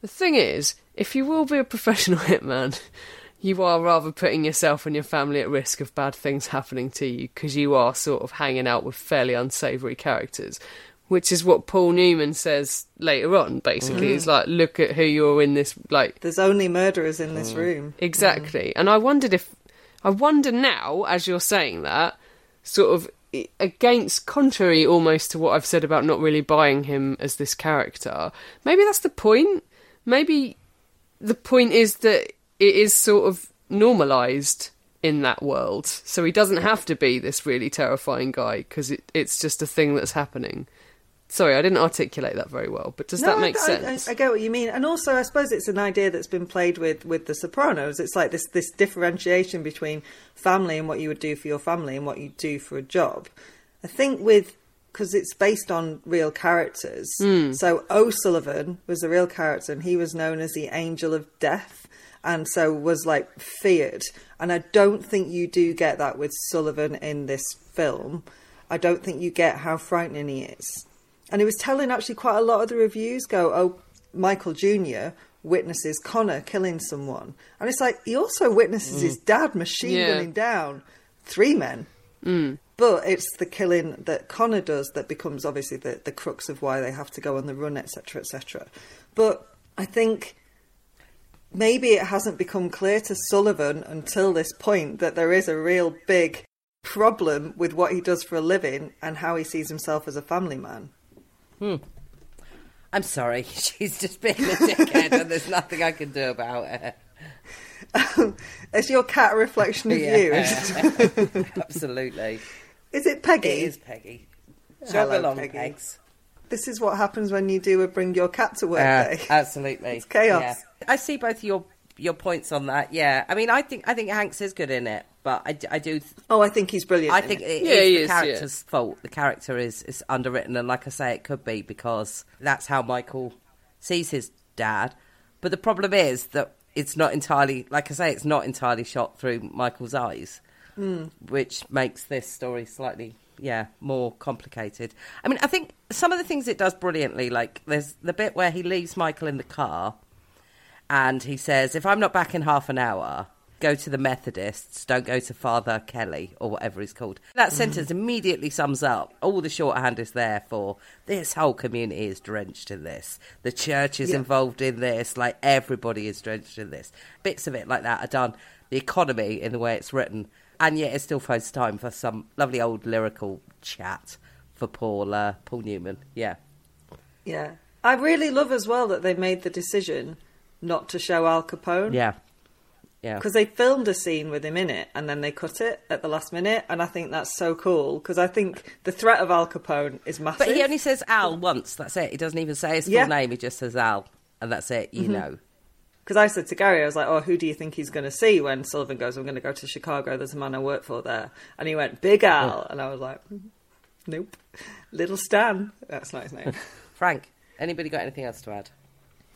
the thing is, if you will be a professional hitman, you are rather putting yourself and your family at risk of bad things happening to you because you are sort of hanging out with fairly unsavoury characters. Which is what Paul Newman says later on, basically. Mm. He's like, look at who you're in this, like, There's only murderers in this mm. room. Exactly. And I wondered if I wonder now, as you're saying that, sort of against contrary almost to what I've said about not really buying him as this character. Maybe that's the point. Maybe the point is that it is sort of normalized in that world. So he doesn't have to be this really terrifying guy because it, it's just a thing that's happening. Sorry, I didn't articulate that very well, but does No, that make I, sense? I, I get what you mean, and also I suppose it's an idea that's been played with with The Sopranos. It's like this this differentiation between family and what you would do for your family and what you do for a job. I think with because it's based on real characters. Hmm. So O'Sullivan was a real character, and he was known as the Angel of Death, and so was like feared. And I don't think you do get that with Sullivan in this film. I don't think you get how frightening he is. And it was telling actually quite a lot of the reviews go, oh, Michael Jr. witnesses Connor killing someone. And it's like, he also witnesses mm. his dad machine Yeah. gunning down three men. Mm. But it's the killing that Connor does that becomes obviously the, the crux of why they have to go on the run, etc., etc. But I think maybe it hasn't become clear to Sullivan until this point that there is a real big problem with what he does for a living and how he sees himself as a family man. I'm sorry, she's just being a dickhead, and there's nothing I can do about it. it. Is your cat a reflection of you? Absolutely. Is it Peggy? It is Peggy. Hello, Jog along, Peggy. Pegs. This is what happens when you do a bring your cat to work Uh, day. absolutely. It's chaos. Yeah. I see both your your points on that. Yeah, I mean, I think I think Hanks is good in it, but I do. Oh, I think he's brilliant. I think it. it Yeah, is the is, yeah. character's fault. The character is is underwritten, and like I say, it could be because that's how Michael sees his dad. But the problem is that it's not entirely, like I say, it's not entirely shot through Michael's eyes, Hmm. which makes this story slightly, yeah, more complicated. I mean, I think some of the things it does brilliantly, like there's the bit where he leaves Michael in the car and he says, If I'm not back in half an hour, go to the Methodists, don't go to Father Kelly or whatever he's called. That sentence immediately sums up all the shorthand is there for this whole community is drenched in this. The church is Yeah. involved in this, like everybody is drenched in this. Bits of it like that are done. The economy in the way it's written. And yet it still finds time for some lovely old lyrical chat for Paul uh, Paul Newman. Yeah. Yeah. I really love as well that they made the decision not to show Al Capone. Yeah. Yeah. Because they filmed a scene with him in it and then they cut it at the last minute. And I think that's so cool because I think the threat of Al Capone is massive. But he only says Al once. That's it. He doesn't even say his full Yeah. Mm-hmm. name. He just says Al, and that's it. You know. Because I said to Gary, I was like, oh, who do you think he's going to see when Sullivan goes, I'm going to go to Chicago, there's a man I work for there. And he went, Big Al. And I was like, "Mm, nope. Little Stan. That's not his name. Frank, anybody got anything else to add?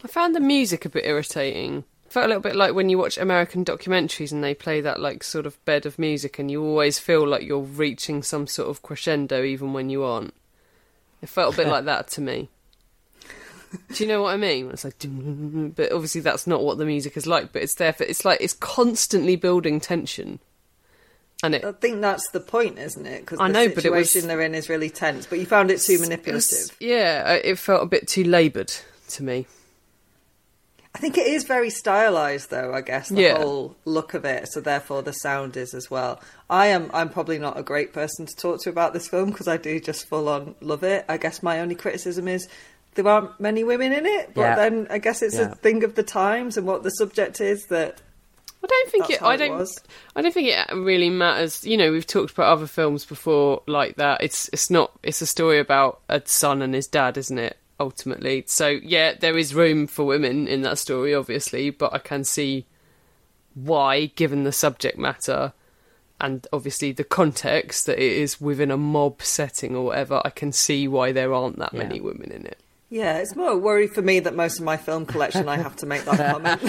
I found the music a bit irritating Felt a little bit like when you watch American documentaries and they play that like sort of bed of music, and you always feel like you're reaching some sort of crescendo, even when you aren't. It felt a bit like that to me. Do you know what I mean? It's like, but obviously that's not what the music is like. But it's there for. It's like it's constantly building tension, and it. I think that's the point, isn't it? Because I the know, but it was- situation they're in is really tense. But you found it too manipulative. Yeah, uh, it felt a bit too laboured to me. I think it is very stylized, though. I guess the Yeah. whole look of it. So therefore, the sound is as well. I am. I'm probably not a great person to talk to about this film because I do just full on love it. I guess my only criticism is there aren't many women in it. But Yeah. then I guess it's Yeah. a thing of the times and what the subject is that. I don't think That's it. I don't. was. I don't think it really matters. You know, we've talked about other films before like that. It's it's not. It's a story about a son and his dad, isn't it? Ultimately, so yeah, there is room for women in that story, obviously, but I can see why, given the subject matter and obviously the context that it is within a mob setting or whatever, I can see why there aren't that many women in it. Yeah, it's more a worry for me that most of my film collection I have to make that comment.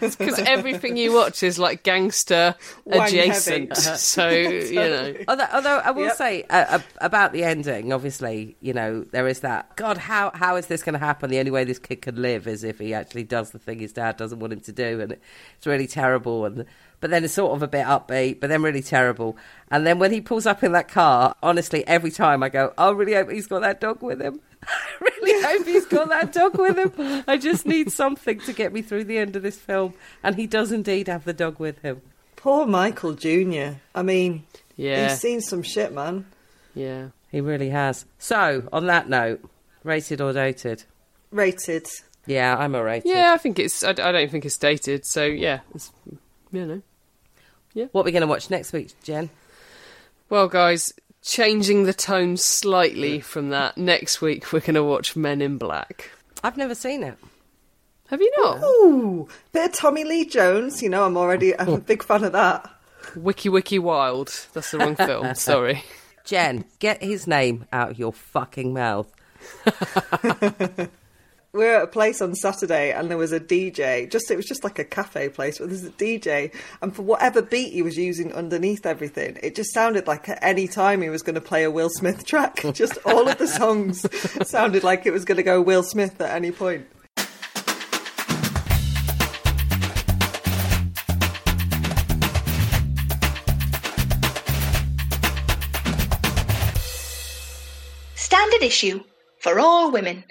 Because everything you watch is like gangster Wang adjacent. heavy. So, you know. Although, although I will Yep. say uh, uh, about the ending, obviously, you know, there is that. God, how how is this going to happen? The only way this kid could live is if he actually does the thing his dad doesn't want him to do, and it's really terrible. And but then it's sort of a bit upbeat, but then really terrible. And then when he pulls up in that car, honestly, every time I go, I really hope he's got that dog with him. I really hope he's got that dog with him. I just need something to get me through the end of this film, and he does indeed have the dog with him. Poor Michael Jr. I mean, Yeah. he's seen some shit, man. Yeah. He really has. So, on that note, rated or dated? Rated. Yeah, I'm a rated. Yeah, I think it's. I, I don't think it's dated. So yeah, it's, you know. Yeah. What are we going to watch next week, Jen? Well, guys, changing the tone slightly from that. Next week we're going to watch Men in Black. I've never seen it. Have you not? Ooh, bit of Tommy Lee Jones. You know, I'm already I'm a big fan of that. Wiki Wiki Wild. That's the wrong film. Sorry. Jen, get his name out of your fucking mouth. We were at a place on Saturday and there was a DJ. Just it was just like a cafe place, but there's a DJ, and for whatever beat he was using underneath everything, it just sounded like at any time he was going to play a Will Smith track. Just all of the songs sounded like it was going to go Will Smith at any point. Standard issue for all women.